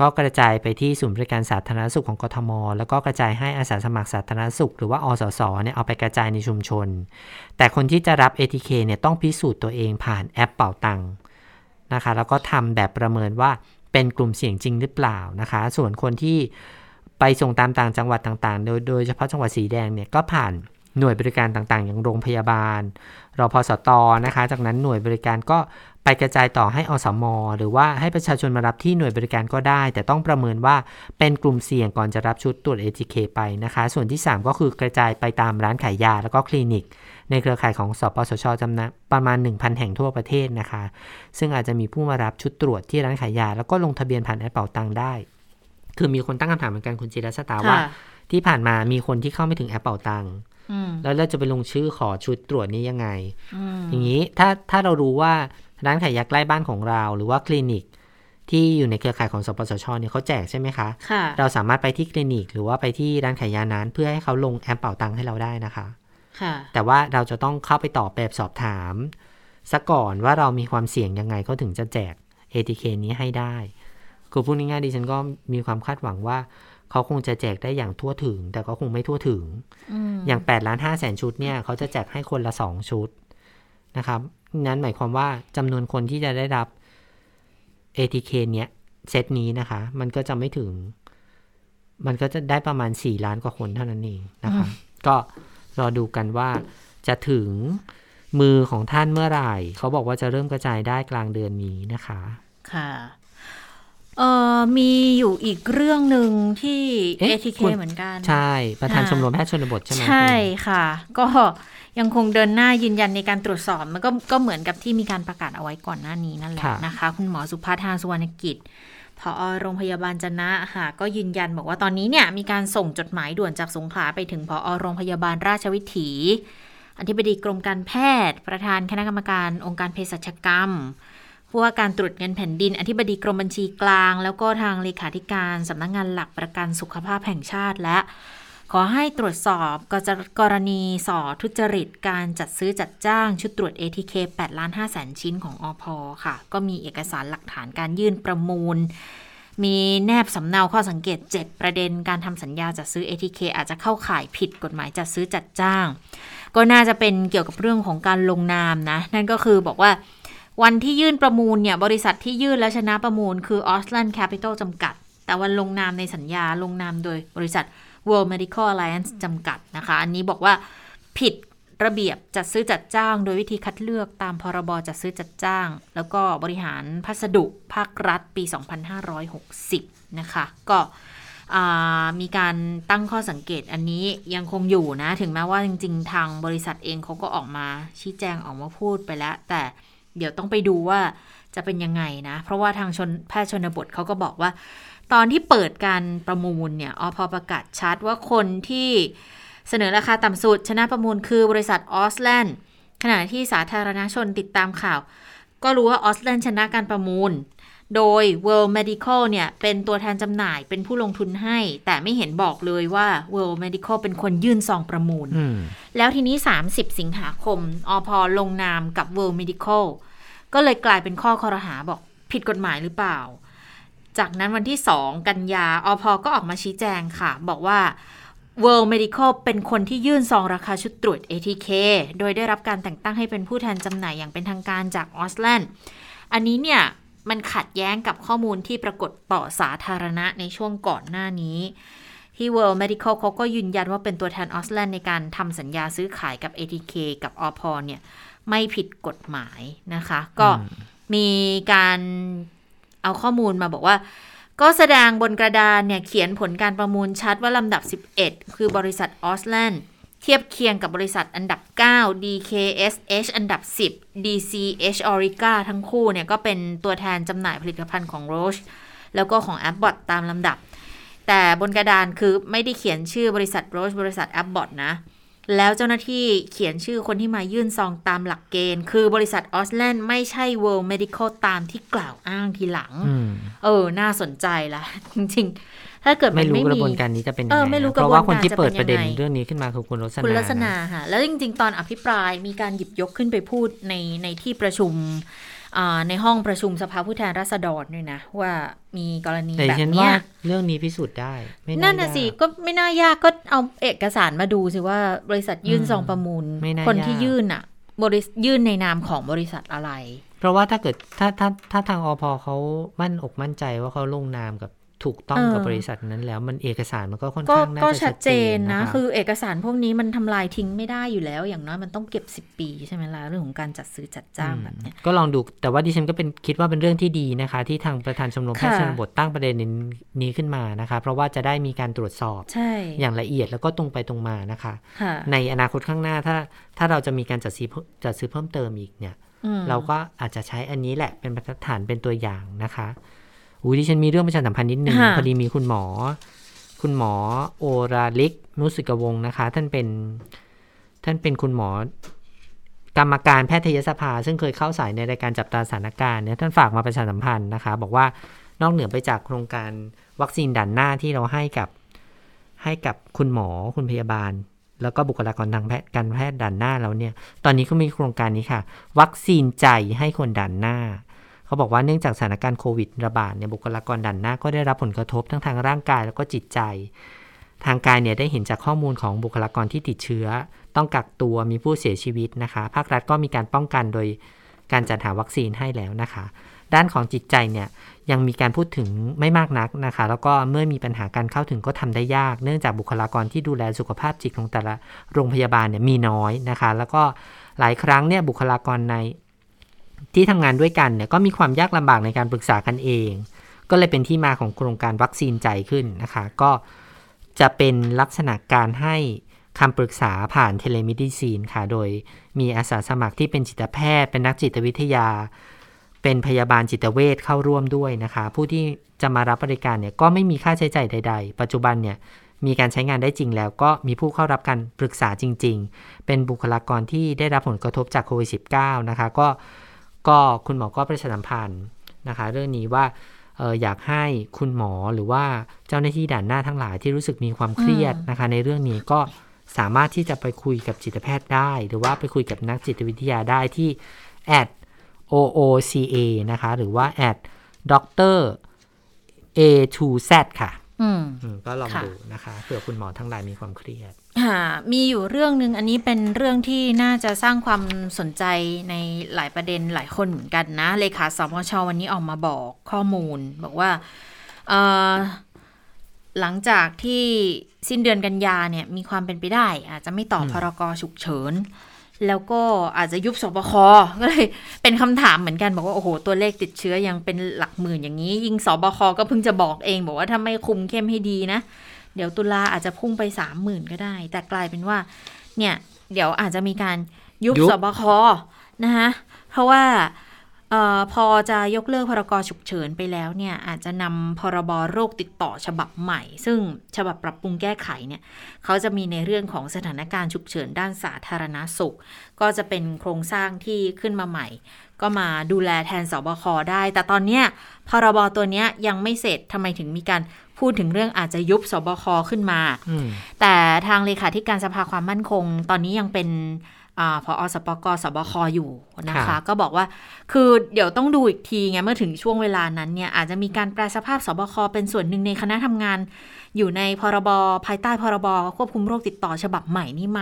ก็กระจายไปที่ศูนย์บริการสาธารณสุขของกทม แล้วก็กระจายให้อาสาสมัครสาธารณสุข หรือว่าอสสเนี่ยเอาไปกระจายในชุมชน แต่คนที่จะรับ ATK เนี่ยต้องพิสูจน์ตัวเองผ่านแอปเป่าตังค์นะคะ แล้วก็ทำแบบประเมินว่าเป็นกลุ่มเสี่ยงจริงหรือเปล่านะคะ ส่วนคนที่ไปส่งตามต่างจังหวัดต่างๆ โดยโดยเฉพาะจังหวัดสีแดงเนี่ยก็ผ่าน หน่วยบริการต่างๆ อย่างโรงพยาบาลรพสตนะคะ จากนั้นหน่วยบริการก็ไปกระจายต่อให้อสมหรือว่าให้ประชาชนมารับที่หน่วยบริการก็ได้ แต่ต้องประเมินว่าเป็นกลุ่มเสี่ยงก่อนจะรับชุดตรวจ ATK ไปนะคะ ส่วนที่ 3 ก็คือกระจายไปตามร้านขายยาแล้วก็คลินิก ในเครือข่ายของสปสชจำนวนประมาณ 1,000 แห่งทั่วประเทศนะคะ ซึ่งอาจจะมีผู้มารับชุดตรวจที่ร้านขายยา แล้วก็ลงทะเบียนผ่านแอปเป่าตังค์ได้ คือมีคนตั้งคำถามเหมือนกันคุณจิรสตาว่าค่ะที่ผ่านมามีคนที่เข้าไม่ถึงแอปเป่าตังค์อืม แล้วเราจะไปลงชื่อขอชุดตรวจนี้ยังไงอืมอย่างนี้ถ้าถ้าเรารู้ว่าร้านขายยาใกล้บ้านของเรา หรือว่าคลินิกที่อยู่ในเครือข่ายของสปสชเนี่ยเขาแจกใช่ไหมคะค่ะเราสามารถไปที่คลินิก หรือว่าไปที่ร้านขายยานั้น เพื่อให้เขาลงแอปเป่าตังค์ให้เราได้นะคะค่ะแต่ว่าเราจะต้องเข้าไปตอบแบบสอบถามซะก่อนว่าเรามีความเสี่ยงยังไงเขาถึงจะแจก ATK นี้ให้ได้คือพูดง่ายๆดิฉันก็มีความคาดหวังว่า เขาคงจะแจกได้อย่างทั่วถึง แต่ก็คงไม่ทั่วถึง อย่าง8ล้าน5แสนชุดเนี่ยเขาจะแจกให้คนละ2ชุดนะครับ นั้นหมายความว่าจำนวนคนที่จะได้รับ ATK เนี้ยเซตนี้นะคะ มันก็จะไม่ถึง มันก็จะได้ประมาณ 4 ล้านกว่าคนเท่านั้นเองนะคะ ก็รอดูกันว่าจะถึงมือของท่านเมื่อไหร่ เขาบอกว่าจะเริ่มกระจายได้กลางเดือนนี้นะคะ ค่ะ เอ่อมีอยู่อีกเรื่องหนึ่งที่เอ๊ะ ATK คุณเหมือนกัน ใช่ ประธานค่ะชมรมแพทย์ชนบทใช่ไหมใช่คุณค่ะ ก็ยังคงเดินหน้ายืนยันในการตรวจสอบ มันก็ก็เหมือนกับที่มีการประกาศเอาไว้ก่อนหน้านี้นั่นแหละนะคะ คุณหมอสุภาทานสุวรรณกิจพอโรงพยาบาลจะนะค่ะ ก็ยืนยันบอกว่าตอนนี้เนี่ยมีการส่งจดหมายด่วนจากสงขลาไปถึงพอโรงพยาบาลราชวิถี อธิบดีกรมการแพทย์ ประธานคณะกรรมการองค์การเภสัชกรรม ผู้ว่าการตรวจเงินแผ่นดิน อธิบดีกรมบัญชีกลาง แล้วก็ทางเลขาธิการสำนักงานหลักประกันสุขภาพแห่งชาติและ ขอให้ตรวจสอบกรณีส่อทุจริต การจัดซื้อจัดจ้างชุดตรวจ ATK 8ล้าน5แสนชิ้นของอพค่ะ ก็มีเอกสารหลักฐานการยื่นประมูลมีแนบสำเนาข้อสังเกต 7 ประเด็นการทำสัญญาจัดซื้อ ATK อาจจะเข้าข่ายผิดกฎหมายจัดซื้อจัดจ้าง ก็น่าจะเป็นเกี่ยวกับเรื่องของการลงนามนะ นั่นก็คือบอกว่า วันที่ยื่นประมูลเนี่ย บริษัทที่ยื่นและชนะประมูลคือ Auslan Capital จำกัด แต่วันลงนามในสัญญาลงนามโดยบริษัท World Medical Alliance จำกัดนะคะ อันนี้บอกว่าผิดระเบียบจัดซื้อจัดจ้าง โดยวิธีคัดเลือกตามพรบจัดซื้อจัดจ้าง แล้วก็บริหารพัสดุภาครัฐปี 2560 นะคะ ก็มีการตั้งข้อสังเกตอันนี้ยังคงอยู่นะ ถึงแม้ว่าจริง ๆ ทางบริษัทเองเขาก็ออกมาชี้แจงออกมาพูดไปแล้ว แต่ เดี๋ยวต้องไปดูว่าจะเป็นยังไงนะ เพราะว่าทางชนแพทย์ชนบทเขาก็บอกว่า ตอนที่เปิดการประมูลเนี่ยอพอประกาศชัดว่าคนที่เสนอราคาต่ำสุด ชนะประมูลคือบริษัทออสแลนด์ขณะที่สาธารณชนติดตามข่าว ก็รู้ว่าออสแลนด์ชนะการประมูล โดย World Medical เนี่ย เป็นตัวแทนจำหน่ายเป็นผู้ลงทุนให้ แต่ไม่เห็นบอกเลยว่า World Medical เป็นคนยื่นซองประมูลอืมแล้วทีนี้ 30 สิงหาคม อภ.ลงนามกับ World Medical ก็เลยกลายเป็นข้อครหาบอกผิดกฎหมายหรือเปล่า จากนั้นวันที่ 2 กันยา อภ.ก็ออกมาชี้แจงค่ะ บอกว่า World Medical เป็นคนที่ยื่นซองราคาชุดตรวจ ATK โดยได้รับการแต่งตั้งให้เป็นผู้แทนจำหน่ายอย่างเป็นทางการจากออสแลนด์ อันนี้เนี่ย มันขัดแย้งกับข้อมูลที่ปรากฏต่อสาธารณะในช่วงก่อนหน้านี้ ที่ World Medical เขาก็ยืนยันว่าเป็นตัวแทนออสแลนด์ในการทำสัญญาซื้อขายกับ ATK กับอพเนี่ย ไม่ผิดกฎหมายนะคะ ก็มีการเอาข้อมูลมาบอกว่า ก็แสดงบนกระดานเนี่ย เขียนผลการประมูลชัดว่าลำดับ 11 คือบริษัทออสแลนด์ เทียบเคียงกับบริษัทอันดับ 9 DKSH อันดับ 10 DCH Orica ทั้งคู่เนี่ยก็เป็นตัวแทนจำหน่ายผลิตภัณฑ์ของ Roche แล้วก็ของ Abbott ตามลำดับ แต่บนกระดานคือไม่ได้เขียนชื่อบริษัท Roche บริษัท Abbott นะแล้วเจ้าหน้าที่เขียนชื่อคนที่มายื่นซองตามหลักเกณฑ์ คือบริษัทออสแลนด์ไม่ใช่ World Medical ตามที่กล่าวอ้างทีหลังอืมเออ น่าสนใจละจริงๆ ถ้าเกิดมัไม่นรู้ไม่กระมีบวนการนี้จะเป็นยังเอไงอไม่รู้นะเพราะว่าคนที่กระบวนการเปิดประเด็นจะเป็นยังไงเรื่องนี้ขึ้นมาคือคุณรสนาคุณลักษณะนะค่ะ แล้วจริง ๆ ตอนอภิปรายมีการหยิบยกขึ้นไปพูดในในที่ประชุมอ่าในห้องประชุมสภาผู้แทนราษฎรด้วยนะ ว่ามีกรณีแต่แบบฉันเนี้ว่ายเรื่องนี้พิสูจน์ได้ไม่นั่นน่ะสิยากก็ไม่น่ายากก็เอาเอกสารมาดูสิว่าบริษัทยื่นอืมซองประมูลไม่น่าคนที่ยากยื่นอะบริษยื่นในนามของบริษัทอะไร เพราะว่าถ้าเกิดถ้าถ้าถ้าทางอพเขามั่นอกมั่นใจว่าเขาลงนามกับ ถูกต้องเออกับบริษัทนั้นแล้วมันเอกสารมันก็ค่อนก็ข้างน่าก็จะชัชัดดเจเจนนนะนะคะคือเอกสารพวกนี้มันทำลายทิ้งไม่ได้อยู่แล้ว อย่างน้อยมันต้องเก็บ 10 ปีใช่ไหมล่ะเรื่องของการจัดซื้อจัดจ้างแบบเนี้ยก็ลองดูแต่ว่าดิฉันก็เป็นคิดว่าเป็นเรื่องที่ดีนะคะ ที่ทางประธานชมรมแพทย์ค่ะชนบทตั้งประเด็นนี้ขึ้นมานะคะ เพราะว่าจะได้มีการตรวจสอบใช่อย่างละเอียดแล้วก็ตรงไปตรงมานะคะค่ะในอนาคตข้างหน้าถ้าถ้าเราจะมีการจัดซื้อเพิ่มจัดซื้อเพิ่มเติมอีกเนี่ยอืมเราก็อาจจะใช้อันนี้แหละเป็นบรรทัดฐานเป็นตัวอย่างนะคะ อุ้ยดิฉันมีเรื่องประชาสัมพันธ์นิดนึงค่ะพอดีมีคุณหมอ คุณหมอโอราลิก นุสิกวงศ์นะคะ ท่านเป็น ท่านเป็นคุณหมอกรรมการแพทยสภา ซึ่งเคยเข้าสายในรายการจับตาสถานการณ์เนี่ยท่านฝากมาประชาสัมพันธ์นะคะ บอกว่านอกเหนือไปจากโครงการวัคซีนด่านหน้าที่เราให้กับให้กับคุณหมอคุณพยาบาล แล้วก็บุคลากรทางแพทย์การแพทย์ด่านหน้าแล้วเนี่ย ตอนนี้ก็มีโครงการนี้ค่ะ วัคซีนใจให้คนด่านหน้า เขาบอกว่าเนื่องจากสถานการณ์โควิดระบาดเนี่ยบุคลากรด่านหน้าก็ได้รับผลกระทบทั้งทางร่างกายแล้วก็จิตใจ ทางการเนี่ยได้เห็นจากข้อมูลของบุคลากรที่ติดเชื้อ ต้องกักตัวมีผู้เสียชีวิตนะคะ ภาครัฐก็มีการป้องกันโดยการจัดหาวัคซีนให้แล้วนะคะ ด้านของจิตใจเนี่ยยังมีการพูดถึงไม่มากนักนะคะ แล้วก็เมื่อมีปัญหาการเข้าถึงก็ทำได้ยาก เนื่องจากบุคลากรที่ดูแลสุขภาพจิตของแต่ละโรงพยาบาลเนี่ยมีน้อยนะคะ แล้วก็หลายครั้งเนี่ยบุคลากรใน ที่ทำงานด้วยกันเนี่ยก็มีความยากลำบากในการปรึกษากันเอง ก็เลยเป็นที่มาของโครงการวัคซีนใจขึ้นนะคะ ก็จะเป็นลักษณะการให้คำปรึกษาผ่านเทเลมิดิซีนค่ะ โดยมีอาสาสมัครที่เป็นจิตแพทย์ เป็นนักจิตวิทยา เป็นพยาบาลจิตเวชเข้าร่วมด้วยนะคะ ผู้ที่จะมารับบริการเนี่ยก็ไม่มีค่าใช้จ่ายใด ๆ ปัจจุบันเนี่ยมีการใช้งานได้จริงแล้วก็มีผู้เข้ารับการปรึกษาจริง ๆ เป็นบุคลากรที่ได้รับผลกระทบจากโควิด -19 นะคะ ก็ ก็คุณหมอก็ประชาสัมพันธ์นะคะ เรื่องนี้ว่าเอออยากให้คุณหมอหรือว่าเจ้าหน้าที่ด่านหน้าทั้งหลายที่รู้สึกมีความเครียดนะคะ ในเรื่องนี้ก็สามารถที่จะไปคุยกับจิตแพทย์ได้ หรือว่าไปคุยกับนักจิตวิทยาได้ที่ at ooca นะคะ หรือว่า at doctor a to z ค่ะอืมอืมก็ลองค่ะดูนะคะเผื่อคุณหมอทั้งหลายมีความเครียด ค่ะมีอยู่เรื่องหนึ่งอันนี้เป็นเรื่องที่น่าจะสร้างความสนใจในหลายประเด็นหลายคนเหมือนกันนะ เลขาสมชวันนี้ออกมาบอกข้อมูล บอกว่าเอ่อหลังจากที่สิ้นเดือนกันยาเนี่ยมีความเป็นไปได้ อาจจะไม่ต่อพรกฉุกเฉิน แล้วก็อาจจะยุบสบคก็เลยเป็นคำถามเหมือนกันบอกว่า โอ้โห ตัวเลขติดเชื้อยังเป็นหลักหมื่นอย่างนี้ ยิ่งสบคก็เพิ่งจะบอกเอง บอกว่าถ้าไม่คุมเข้มให้ดีนะ เดี๋ยวตุลาอาจจะพุ่งไปสามหมื่นก็ได้ แต่กลายเป็นว่า เนี่ย เดี๋ยวอาจจะมีการยุบยุบสบคนะคะเพราะว่าเออพอจะยกเลิกพรกฉุกเฉินไปแล้วเนี่ยอาจจะนำพรบโรคติดต่อฉบับใหม่ ซึ่งฉบับปรับปรุงแก้ไขเนี่ยเขาจะมีในเรื่องของสถานการณ์ฉุกเฉินด้านสาธารณสุข ก็จะเป็นโครงสร้างที่ขึ้นมาใหม่ ก็มาดูแลแทนสบคได้ แต่ตอนเนี้ยพรบตัวเนี้ยยังไม่เสร็จทำไมถึงมีการ พูดถึงเรื่องอาจจะยุบสบคขึ้นมาอืมแต่ทางเลขาธิการสภาความมั่นคง ตอนนี้ยังเป็นอาพอสปกสบคอยู่นะครัคะบก็บอกว่าคือเดี๋ยวต้องดูอีกทีไงเมื่อถึงช่วงเวลานั้นเนี่ยอาจจะมีการแปลสภาพสบคเป็นส่วนหนึ่งในคณะทำงาน อยู่ในพรบภายใต้พรบควบคุมโรคติดต่อฉบับใหม่นี้ไหม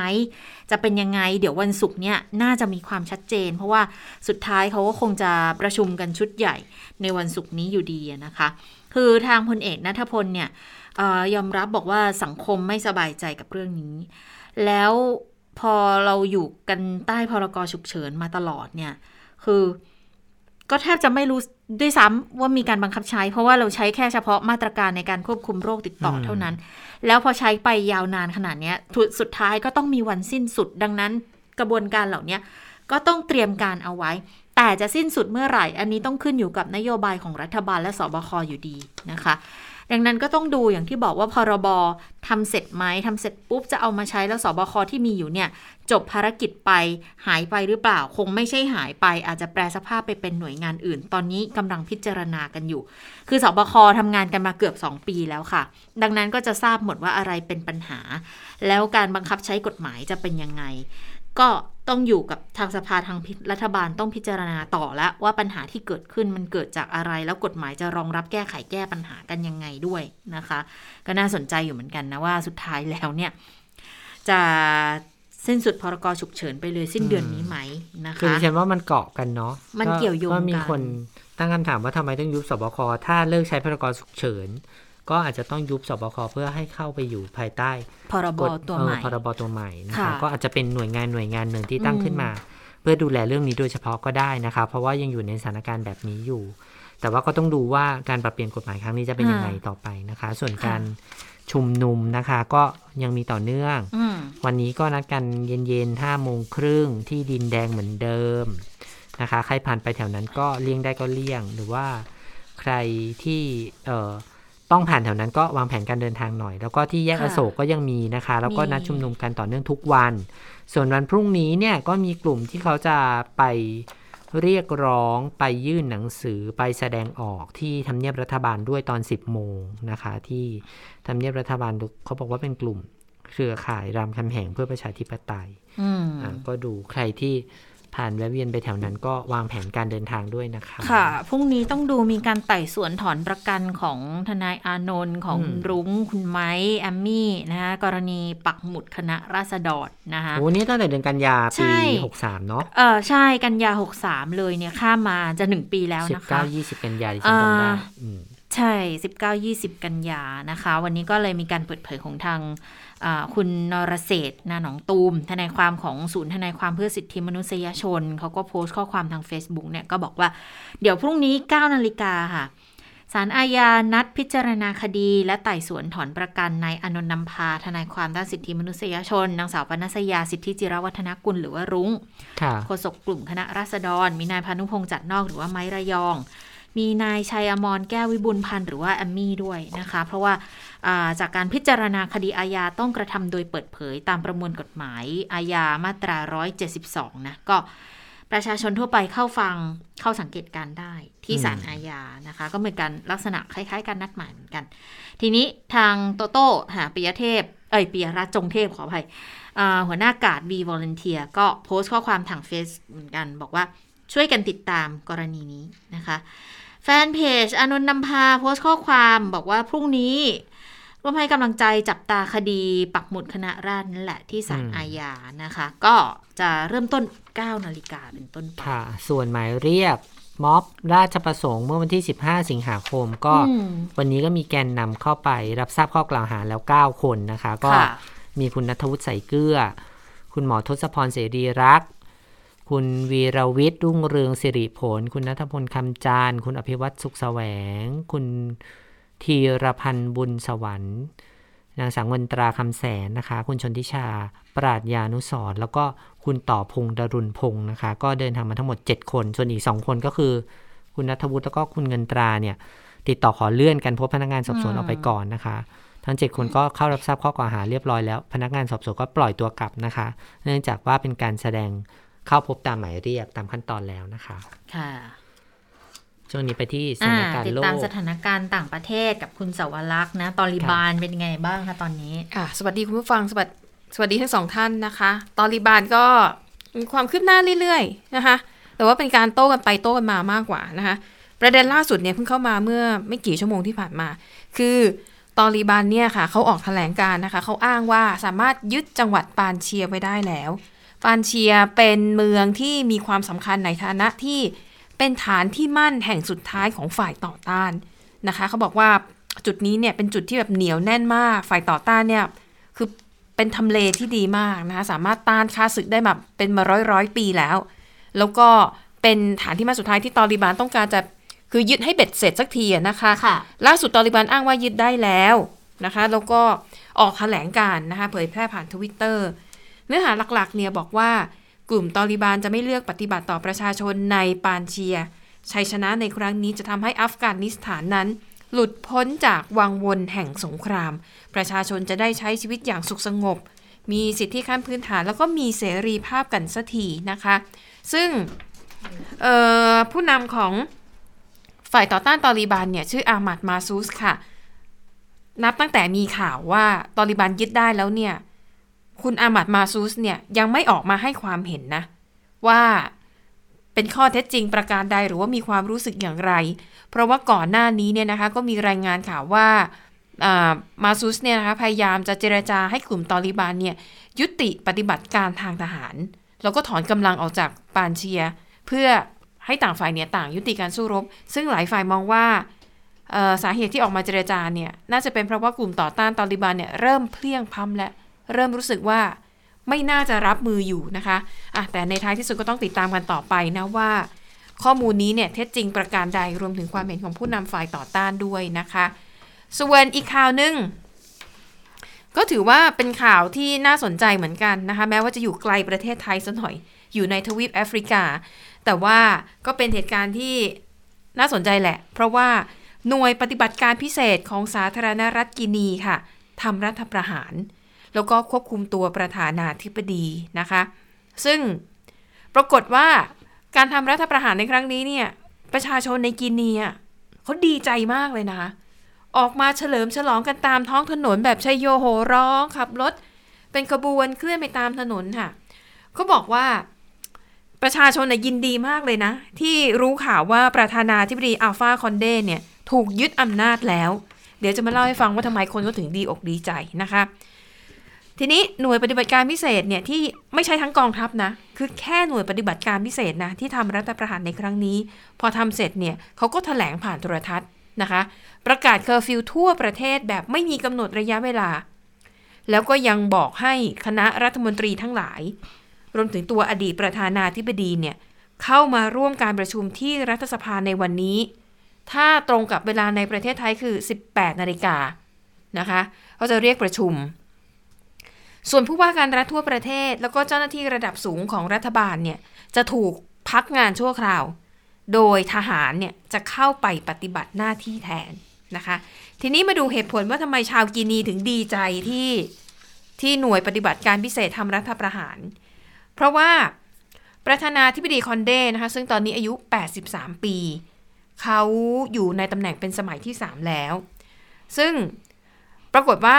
จะเป็นยังไง เดี๋ยววันศุกร์เนี่ยน่าจะมีความชัดเจน เพราะว่าสุดท้ายเขาก็คงจะประชุมกันชุดใหญ่ในวันศุกร์นี้อยู่ดีอะนะคะ คือทางพลเอกนัทพลเนี่ยออยอมรับบอกว่าสังคมไม่สบายใจกับเรื่องนี้ แล้วพอเราอยู่กันใต้พรกฉุกเฉินมาตลอดเนี่ย คือก็แทบจะไม่รู้ด้วยซ้ำว่ามีการบังคับใช้ เพราะว่าเราใช้แค่เฉพาะมาตรการในการควบคุมโรคติดต่ออเท่านั้น แล้วพอใช้ไปยาวนานขนาดเนี้ยสุดสุดท้ายก็ต้องมีวันสิ้นสุดดังนั้นกระบวนการเหล่าเนี้ยก็ต้องเตรียมการเอาไว้ แต่จะสิ้นสุดเมื่อไหร่ อันนี้ต้องขึ้นอยู่กับนโยบายของรัฐบาลและสบคอยู่ดีนะคะ ดังนั้นก็ต้องดูอย่างที่บอกว่าพรบทำเสร็จไหมทำเสร็จปุ๊บจะเอามาใช้แล้วสบคที่มีอยู่เนี่ย จบภารกิจไปหายไปหรือเปล่า คงไม่ใช่หายไป อาจจะแปลสภาพไปเป็นหน่วยงานอื่น ตอนนี้กำลังพิจารณากันอยู่ คือสบคทำงานกันมาเกือบ 2 ปีแล้วค่ะ ดังนั้นก็จะทราบหมดว่าอะไรเป็นปัญหา แล้วการบังคับใช้กฎหมายจะเป็นยังไง ก็ต้องอยู่กับทางสภาทางรัฐบาลต้องพิจารณาต่อแล้วว่าปัญหาที่เกิดขึ้นมันเกิดจากอะไร แล้วกฎหมายจะรองรับแก้ไขแก้ปัญหากันยังไงด้วยนะคะ ก็น่าสนใจอยู่เหมือนกันนะว่าสุดท้ายแล้วเนี่ย จะสิ้นสุดพรกฉุกเฉินไปเลยสิ้นเดือนนี้ไหมนะคือคะดิฉันว่ามันเกาะกันเนาะมันเกี่ยวโยงก็มีกันคนตั้งคำถามว่าทำไมต้องยุบสบคถ้าเลิกใช้พรกฉุกเฉิน ก็อาจจะต้องยุบสบคเพื่อให้เข้าไปอยู่ภายใต้พรบกฎตัวเอ่อใหม่พรบตัวใหม่นะค่ะคะก็อาจจะเป็นหน่วยงานหน่วยงานหนึ่งที่ตั้งอืมขึ้นมา เพื่อดูแลเรื่องนี้โดยเฉพาะก็ได้นะคะ เพราะว่ายังอยู่ในสถานการณ์แบบนี้อยู่ แต่ว่าก็ต้องดูว่าการปรับเปลี่ยนกฎหมายครั้งนี้จะเป็นยังไงต่อไปนะคะ ส่วนการชุมนุมนะคะ ก็ยังมีต่อเนื่องอืมวันนี้ก็นัดกันเย็นๆห้าโมงครึ่งที่ดินแดงเหมือนเดิมนะคะ ใครผ่านไปแถวนั้นก็เลี่ยงได้ก็เลี่ยง หรือว่าใครที่เอ่อ ต้องผ่านแถวนั้นก็วางแผนการเดินทางหน่อย แล้วก็ที่แยกค่ะอโศกก็ยังมีนะคะ แล้วก็มีนัดชุมนุมกันต่อเนื่องทุกวัน ส่วนวันพรุ่งนี้เนี่ยก็มีกลุ่มที่เขาจะไปเรียกร้องไปยื่นหนังสือไปแสดงออกที่ทำเนียบรัฐบาลด้วยตอน 10 โมงนะคะ ที่ทำเนียบรัฐบาลเขาบอกว่าเป็นกลุ่มเครือข่ายรามคำแหงเพื่อประชาธิปไตยอืมอะก็ดูใครที่ ผ่านแวะเวียนไปแถวนั้นก็วางแผนการเดินทางด้วยนะคะ ค่ะ พรุ่งนี้ต้องดูมีการไต่สวนถอนประกันของทนายอานนท์ของอืมคุณรุ้งคุณไม้แอมมี่นะคะกรณีปักหมุดคณะราษฎรนะคะโอ้นี่ตั้งแต่เดือนกันยาใช่ปี 63 เนาะเออใช่กันยาหกสามเลยเนี่ยข้ามมาจะหนึ่งปีแล้วนะคะ19 20 กันยาที่ฉันจำได้อ่าอืมใช่ 19 20 กันยานะคะ วันนี้ก็เลยมีการเปิดเผยของทางอ่า คุณนรเศรษฐ์นาหนองตูม ทนายความของศูนย์ทนายความเพื่อสิทธิมนุษยชน เขาก็โพสต์ข้อความทาง Facebook เนี่ยก็บอกว่าเดี๋ยวพรุ่งนี้ 9 นาฬิกาค่ะศาลอาญานัดพิจารณาคดี และไต่สวนถอนประกันนายอานนท์นำพา ทนายความด้านสิทธิมนุษยชน นางสาวปนัสยาสิทธิจิรวัฒนกุลหรือว่ารุ้งค่ะโฆษกกลุ่มคณะราษฎร มีนายพานุพงษ์จัดนอกหรือว่าไม้ระยอง มีนายชัยอมรแก้ววิบุญพันธ์หรือว่าแอมมี่ด้วยนะคะ เพราะว่าอ่า จากการพิจารณาคดีอาญาต้องกระทำโดยเปิดเผยตามประมวลกฎหมายอาญามาตรา 172 นะก็ประชาชนทั่วไปเข้าฟังเข้าสังเกตการได้ที่ศาลอาญานะคะ ก็เหมือนกันลักษณะคล้ายๆ การนัดหมายเหมือนกัน ทีนี้ทางโตโต้หาปิยเทพ เอ้ยปิยรัตจงเทพขออภัยหัวหน้ากาด V Volunteer ก็โพสต์ข้อความทางเฟซเหมือนกัน บอกว่าช่วยกันติดตามกรณีนี้นะคะ แฟนเพจอานนท์นำพาโพสต์ข้อความบอกว่าพรุ่งนี้ ร่วมให้กำลังใจจับตาคดีปักหมุดคณะราษฎรนั่นแหละที่ศาลอืมอาญานะคะ ก็จะเริ่มต้น 9 นาฬิกาเป็นต้นไปค่ะ ส่วนหมายเรียกม็อบราชประสงค์เมื่อวันที่ 15 สิงหาคม ก็อืมวันนี้ก็มีแกนนำเข้าไปรับทราบข้อกล่าวหาแล้ว 9 คนนะคะ ก็ค่ะมีคุณนัทวุฒิใส่เกลือ คุณหมอทศพรเสรีรักษ์คุณวีรวิทย์รุ่งเรืองสิริผล คุณนัทพลคำจานทร์คุณอภิวัตสุขแสวง คุณ ธีรพันธ์บุญสวรรค์ นางสังวนตราคำแสนนะคะ คุณชนทิชา ปราดยานุสรแล้วก็คุณต่อพงดรุณพงศ์นะคะ ก็เดินทางมาทั้งหมด 7 คน ส่วนอีก 2 คนก็คือ คุณนัทวุฒิแล้วก็คุณเงินตราเนี่ย ติดต่อขอเลื่อนกันพบพนักงานสอบสวนอออกไปก่อนนะคะทั้ง 7 คนก็เข้ารับทราบข้อกล่าวหาเรียบร้อยแล้ว พนักงานสอบสวนก็ปล่อยตัวกลับนะคะ เนื่องจากว่าเป็นการแสดงเข้าพบตามหมายเรียกตามขั้นตอนแล้วนะคะ ค่ะ ช่วงนี้ไปที่สอ่าถานการติดณ์โลตามกสถานการณ์ต่างประเทศกับคุณสวรักษ์นะ ตอริบานเป็นไงบ้างคะตอนนี้อะสวัสดีคุณผู้ฟังสวัสดีสวัสดีทั้งสองท่านนะคะ ตอริบานก็มีความคืบหน้าเรื่อยๆนะคะ แต่ว่าเป็นการโต้กันไปโต้กันมามากกว่านะคะ ประเด็นล่าสุดเนี่ยเพิ่งเข้ามาเมื่อไม่กี่ชั่วโมงที่ผ่านมา คือตอริบานเนี่ยค่ะเขาออกแถลงการณ์นะคะเขาอ้างว่าสามารถยึดจังหวัดปานเชียไว้ได้แล้ว ปานเชียเป็นเมืองที่มีความสำคัญในฐานะที่ เป็นฐานที่มั่นแห่งสุดท้ายของฝ่ายต่อต้านนะคะเขาบอกว่าจุดนี้เนี่ยเป็นจุดที่แบบเหนียวแน่นมาก ฝ่ายต่อต้านเนี่ยคือเป็นทำเลที่ดีมากนะคะสามารถต้านค่าศึกได้แบบเป็นมาร้อยร้อยปีแล้ว แล้วก็เป็นฐานที่มั่นสุดท้ายที่ตอริบานต้องการจะคือยึดให้เบ็ดเสร็จสักทีอะนะคะค่ะล่าสุดตอริบานอ้างว่ายึดได้แล้วนะคะแล้วก็ออกแถลงการณ์นะคะเผยแพร่ผ่านทวิตเตอร์เนื้อหาหลักๆเนี่ยบอกว่า กลุ่มตอริบานจะไม่เลือกปฏิบัติต่อประชาชนในปานเชีย ชัยชนะในครั้งนี้จะทำให้อัฟกานิสถานนั้น หลุดพ้นจากวังวนแห่งสงคราม ประชาชนจะได้ใช้ชีวิตอย่างสุขสงบ มีสิทธิขั้นพื้นฐาน แล้วก็มีเสรีภาพกันสักทีนะคะ ซึ่งผู้นำของฝ่ายต่อต้านตอริบานเนี่ยชื่ออามัดมาซูสค่ะ นับตั้งแต่มีข่าวว่าตอริบานยึดได้แล้วเนี่ย คุณอามัดมาซูสเนี่ยยังไม่ออกมาให้ความเห็นนะ ว่าเป็นข้อเท็จจริงประการใดหรือว่ามีความรู้สึกอย่างไร เพราะว่าก่อนหน้านี้เนี่ยนะคะก็มีรายงานข่าวว่ามาซูสเนี่ยนะคะพยายามจะเจรจาให้กลุ่มตอริบานเนี่ยยุติปฏิบัติการทางทหาร แล้วก็ถอนกำลังออกจากปานเชีย เพื่อให้ต่างฝ่ายเนี่ยต่างยุติการสู้รบ ซึ่งหลายฝ่ายมองว่าสาเหตุที่ออกมาเจรจาเนี่ยน่าจะเป็นเพราะว่ากลุ่มต่อต้านตอริบานเนี่ยเริ่มเพลียงพ้ำและ เริ่มรู้สึกว่าไม่น่าจะรับมืออยู่นะคะอะแต่ในท้ายที่สุดก็ต้องติดตามกันต่อไปนะว่า ข้อมูลนี้เนี่ยเท็จจริงประการใดรวมถึงความเห็นของผู้นำฝ่ายต่อต้านด้วยนะคะ ส่วนอีกข่าวหนึ่งก็ถือว่าเป็นข่าวที่น่าสนใจเหมือนกันนะคะ แม้ว่าจะอยู่ไกลประเทศไทยสัหน่อย อยู่ในทวีปแอฟริกา แต่ว่าก็เป็นเหตุการณ์ที่น่าสนใจแหละ เพราะว่าหน่วยปฏิบัติการพิเศษของสาธารณรัฐกินีค่ะทำรัฐประหาร แล้วก็ควบคุมตัวประธานาธิบดีนะคะ ซึ่งปรากฏว่าการทำรัฐประหารในครั้งนี้เนี่ย ประชาชนในกินีอะเขาดีใจมากเลยนะคะ ออกมาเฉลิมฉลองกันตามท้องถนนแบบชัยโยโหร้องขับรถ เป็นขบวนเคลื่อนไปตามถนนค่ะเขาบอกว่าประชาชนน่ะยินดีมากเลยนะ ที่รู้ข่าวว่าประธานาธิบดีอัลฟาคอนเดเนี่ย ถูกยึดอำนาจแล้ว เดี๋ยวจะมาเล่าให้ฟังว่าทำไมคนก็ถึงดีอกดีใจนะคะ ทีนี้หน่วยปฏิบัติการพิเศษเนี่ยที่ไม่ใช่ทั้งกองทัพนะ คือแค่หน่วยปฏิบัติการพิเศษนะที่ทำรัฐประหารในครั้งนี้ พอทำเสร็จเนี่ยเขาก็แถลงผ่านโทรทัศน์นะคะ ประกาศเคอร์ฟิวทั่วประเทศแบบไม่มีกำหนดระยะเวลา แล้วก็ยังบอกให้คณะรัฐมนตรีทั้งหลาย รวมถึงตัวอดีตประธานาธิบดีเนี่ยเข้ามาร่วมการประชุมที่รัฐสภาในวันนี้ ถ้าตรงกับเวลาในประเทศไทยคือ 18 นาฬิกานะคะเขาจะเรียกประชุม ส่วนผู้ว่าการรัฐทั่วประเทศ แล้วก็เจ้าหน้าที่ระดับสูงของรัฐบาลเนี่ยจะถูกพักงานชั่วคราว โดยทหารเนี่ยจะเข้าไปปฏิบัติหน้าที่แทนนะคะ ทีนี้มาดูเหตุผลว่าทำไมชาวกินีถึงดีใจที่ที่หน่วยปฏิบัติการพิเศษทำรัฐประหาร เพราะว่าประธานาธิบดีคอนเดนะคะซึ่งตอนนี้อายุ 83 ปี เขาอยู่ในตำแหน่งเป็นสมัยที่ 3 แล้ว ซึ่งปรากฏว่า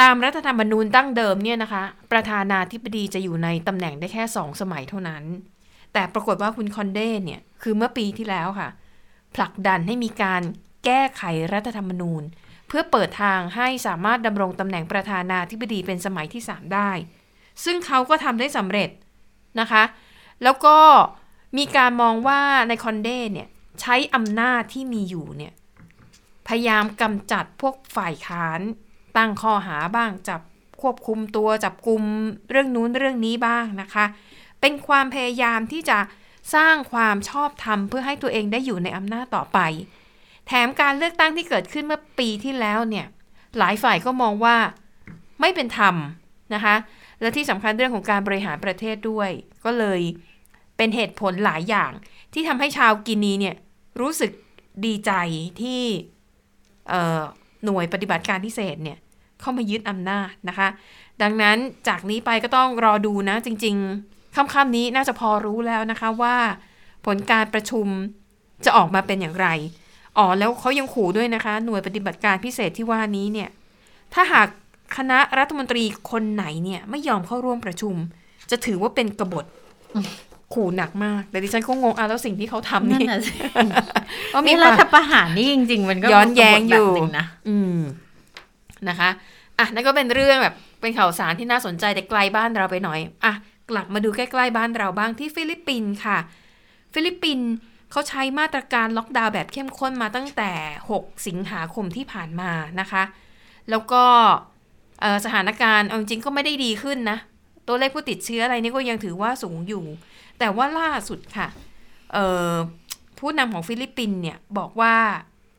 ตามรัฐธรรมนูญตั้งเดิมเนี่ยนะคะ ประธานาธิบดีจะอยู่ในตำแหน่งได้แค่2สมัยเท่านั้น แต่ปรากฏว่าคุณคอนเดเนี่ย คือเมื่อปีที่แล้วค่ะ ผลักดันให้มีการแก้ไขรัฐธรรมนูญ เพื่อเปิดทางให้สามารถดำรงตำแหน่งประธานาธิบดีเป็นสมัยที่ 3 ได้ ซึ่งเขาก็ทำได้สำเร็จนะคะ แล้วก็มีการมองว่าในคอนเดเนี่ยใช้อำนาจที่มีอยู่เนี่ยพยายามกำจัดพวกฝ่ายค้าน ตั้งข้อหาบ้างจับควบคุมตัวจับกลุ่มเรื่องนู้นเรื่องนี้บ้างนะคะ เป็นความพยายามที่จะสร้างความชอบธรรมเพื่อให้ตัวเองได้อยู่ในอำนาจต่อไป แถมการเลือกตั้งที่เกิดขึ้นเมื่อปีที่แล้วเนี่ยหลายฝ่ายก็มองว่าไม่เป็นธรรมนะคะ และที่สำคัญเรื่องของการบริหารประเทศด้วย ก็เลยเป็นเหตุผลหลายอย่าง ที่ทำให้ชาวกินีเนี่ยรู้สึกดีใจที่หน่วยปฏิบัติการพิเศษเนี่ย เข้ามายึดอำนาจนะคะ ดังนั้นจากนี้ไปก็ต้องรอดูนะ จริง ๆค่ำๆนี้น่าจะพอรู้แล้วนะคะว่า ผลการประชุมจะออกมาเป็นอย่างไรอ๋อแล้วเขายังขู่ด้วยนะคะ หน่วยปฏิบัติการพิเศษที่ว่านี้เนี่ย ถ้าหากคณะรัฐมนตรีคนไหนเนี่ย ไม่ยอมเข้าร่วมประชุม จะถือว่าเป็นกบฏขู่หนักมากแต่ดิฉันก็งงอะแล้วสิ่งที่เขาทำนี่นั่นน่ะสิว่ามีนี่รัฐประหารนี่จริง ๆ มันก็ย้อนแย้งอยู่แบบหนึ่งนะอืมนะคะ อะนั่นก็เป็นเรื่องแบบเป็นข่าวสารที่น่าสนใจแต่ไกลบ้านเราไปหน่อยอะกลับมาดูใกล้ๆบ้านเราบ้างที่ฟิลิปปินส์ค่ะ ฟิลิปปินส์เขาใช้มาตรการล็อกดาวน์แบบเข้มข้นมาตั้งแต่ 6 สิงหาคมที่ผ่านมานะคะ แล้วก็สถานการณ์เอาจริงๆก็ไม่ได้ดีขึ้นนะ ตัวเลขผู้ติดเชื้ออะไรนี่ก็ยังถือว่าสูงอยู่ แต่ว่าล่าสุดค่ะผู้นำของฟิลิปปินส์เนี่ยบอกว่า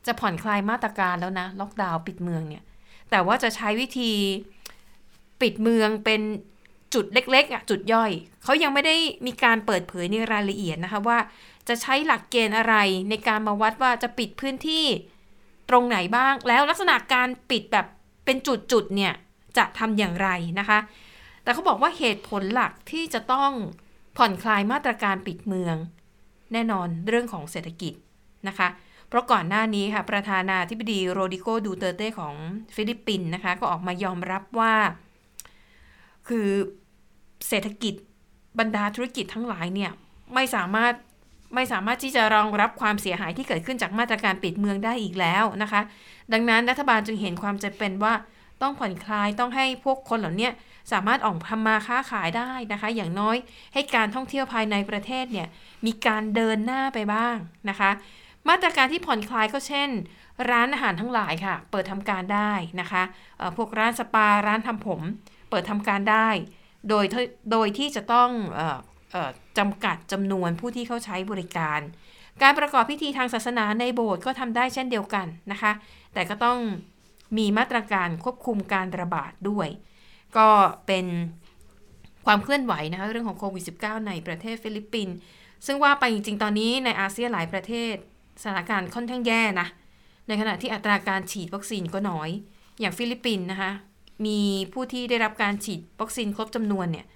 จะผ่อนคลายมาตรการแล้วนะ ล็อกดาวน์ปิดเมืองเนี่ย แต่ว่าจะใช้วิธีปิดเมืองเป็นจุดเล็กๆอะจุดย่อย เขายังไม่ได้มีการเปิดเผยในรายละเอียดนะคะว่า จะใช้หลักเกณฑ์อะไรในการมาวัดว่าจะปิดพื้นที่ตรงไหนบ้าง แล้วลักษณะการปิดแบบเป็นจุดๆเนี่ยจะทำอย่างไรนะคะ แต่เขาบอกว่าเหตุผลหลักที่จะต้องผ่อนคลายมาตรการปิดเมือง แน่นอนเรื่องของเศรษฐกิจนะคะ เพราะก่อนหน้านี้ค่ะ ประธานาธิบดีโรดิโกดูเตเต้ของฟิลิปปินส์นะคะ ก็ออกมายอมรับว่า คือเศรษฐกิจบรรดาธุรกิจทั้งหลายเนี่ยไม่สามารถไม่สามารถที่จะรองรับความเสียหายที่เกิดขึ้นจากมาตรการปิดเมืองได้อีกแล้วนะคะ ดังนั้นรัฐบาลจึงเห็นความจำเป็นว่าต้องผ่อนคลายต้องให้พวกคนเหล่านี้สามารถออกทำมาค้าขายได้นะคะ อย่างน้อยให้การท่องเที่ยวภายในประเทศเนี่ยมีการเดินหน้าไปบ้างนะคะ มาตรการที่ผ่อนคลายก็เช่น ร้านอาหารทั้งหลายค่ะ เปิดทำการได้นะคะพวกร้านสปาร้านทำผม เปิดทำการได้ โดยโดยที่จะต้องออเออจำกัดจำนวนผู้ที่เข้าใช้บริการ การประกอบพิธีทางศาสนาในโบสถ์ก็ทำได้เช่นเดียวกันนะคะ แต่ก็ต้องมีมาตรการควบคุมการระบาดด้วย ก็เป็นความเคลื่อนไหวนะคะเรื่องของโควิด -19 ในประเทศฟิลิปปินส์ซึ่งว่าไปจริงๆ ตอนนี้ในอาเซียนหลายประเทศ สถานการณ์ค่อนข้างแย่นะ ในขณะที่อัตราการฉีดวัคซีนก็น้อย อย่างฟิลิปปินส์นะคะ มีผู้ที่ได้รับการฉีดวัคซีนครบจำนวนเนี่ย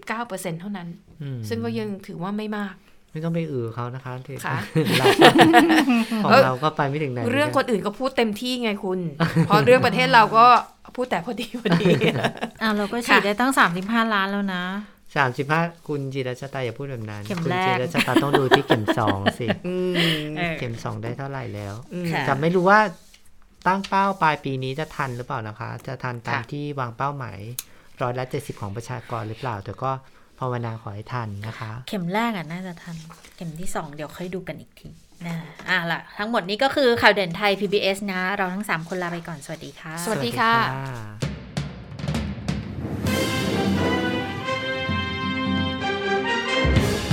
19%เท่านั้นอืมซึ่งก็ยังถือว่าไม่มาก ไม่ต้องไปอือเขานะคะที่ค่ะเราของเอ้ยเราก็ไปไม่ถึงไหน เรื่องหมืคนอื่นก็พูดเต็มที่ไงคุณ พอเรื่องประเทศเราก็พูดแต่พอดีพอดีอ่าเราก็ฉีดค่ะได้ตั้ง35ล้านแล้วนะ สามสิบห้าคุณจิรชตาอย่าพูดแบบนั้นเข็มคุณแรกจิรชตาต้องดูที่เข็มสองสิอืมเออเข็มสองได้เท่าไหร่แล้วอืมค่ะจะไม่รู้ว่าตั้งเป้าปลายปีนี้จะทันหรือเปล่านะคะ จะทันตามค่ะที่วางเป้าหมายร้อยละเจ็ดสิบของประชากรหรือเปล่า แต่ก็ภาวนาขอให้ทันนะคะ เข็มแรกอะน่าจะทัน เข็มที่2เดี๋ยวค่อยดูกันอีกทีนะอะล่ะ ทั้งหมดนี้ก็คือข่าวเด่นไทย PBS นะ เราทั้ง3คนลาไปก่อนสวัสดีค่ะ สวัสดีค่ะ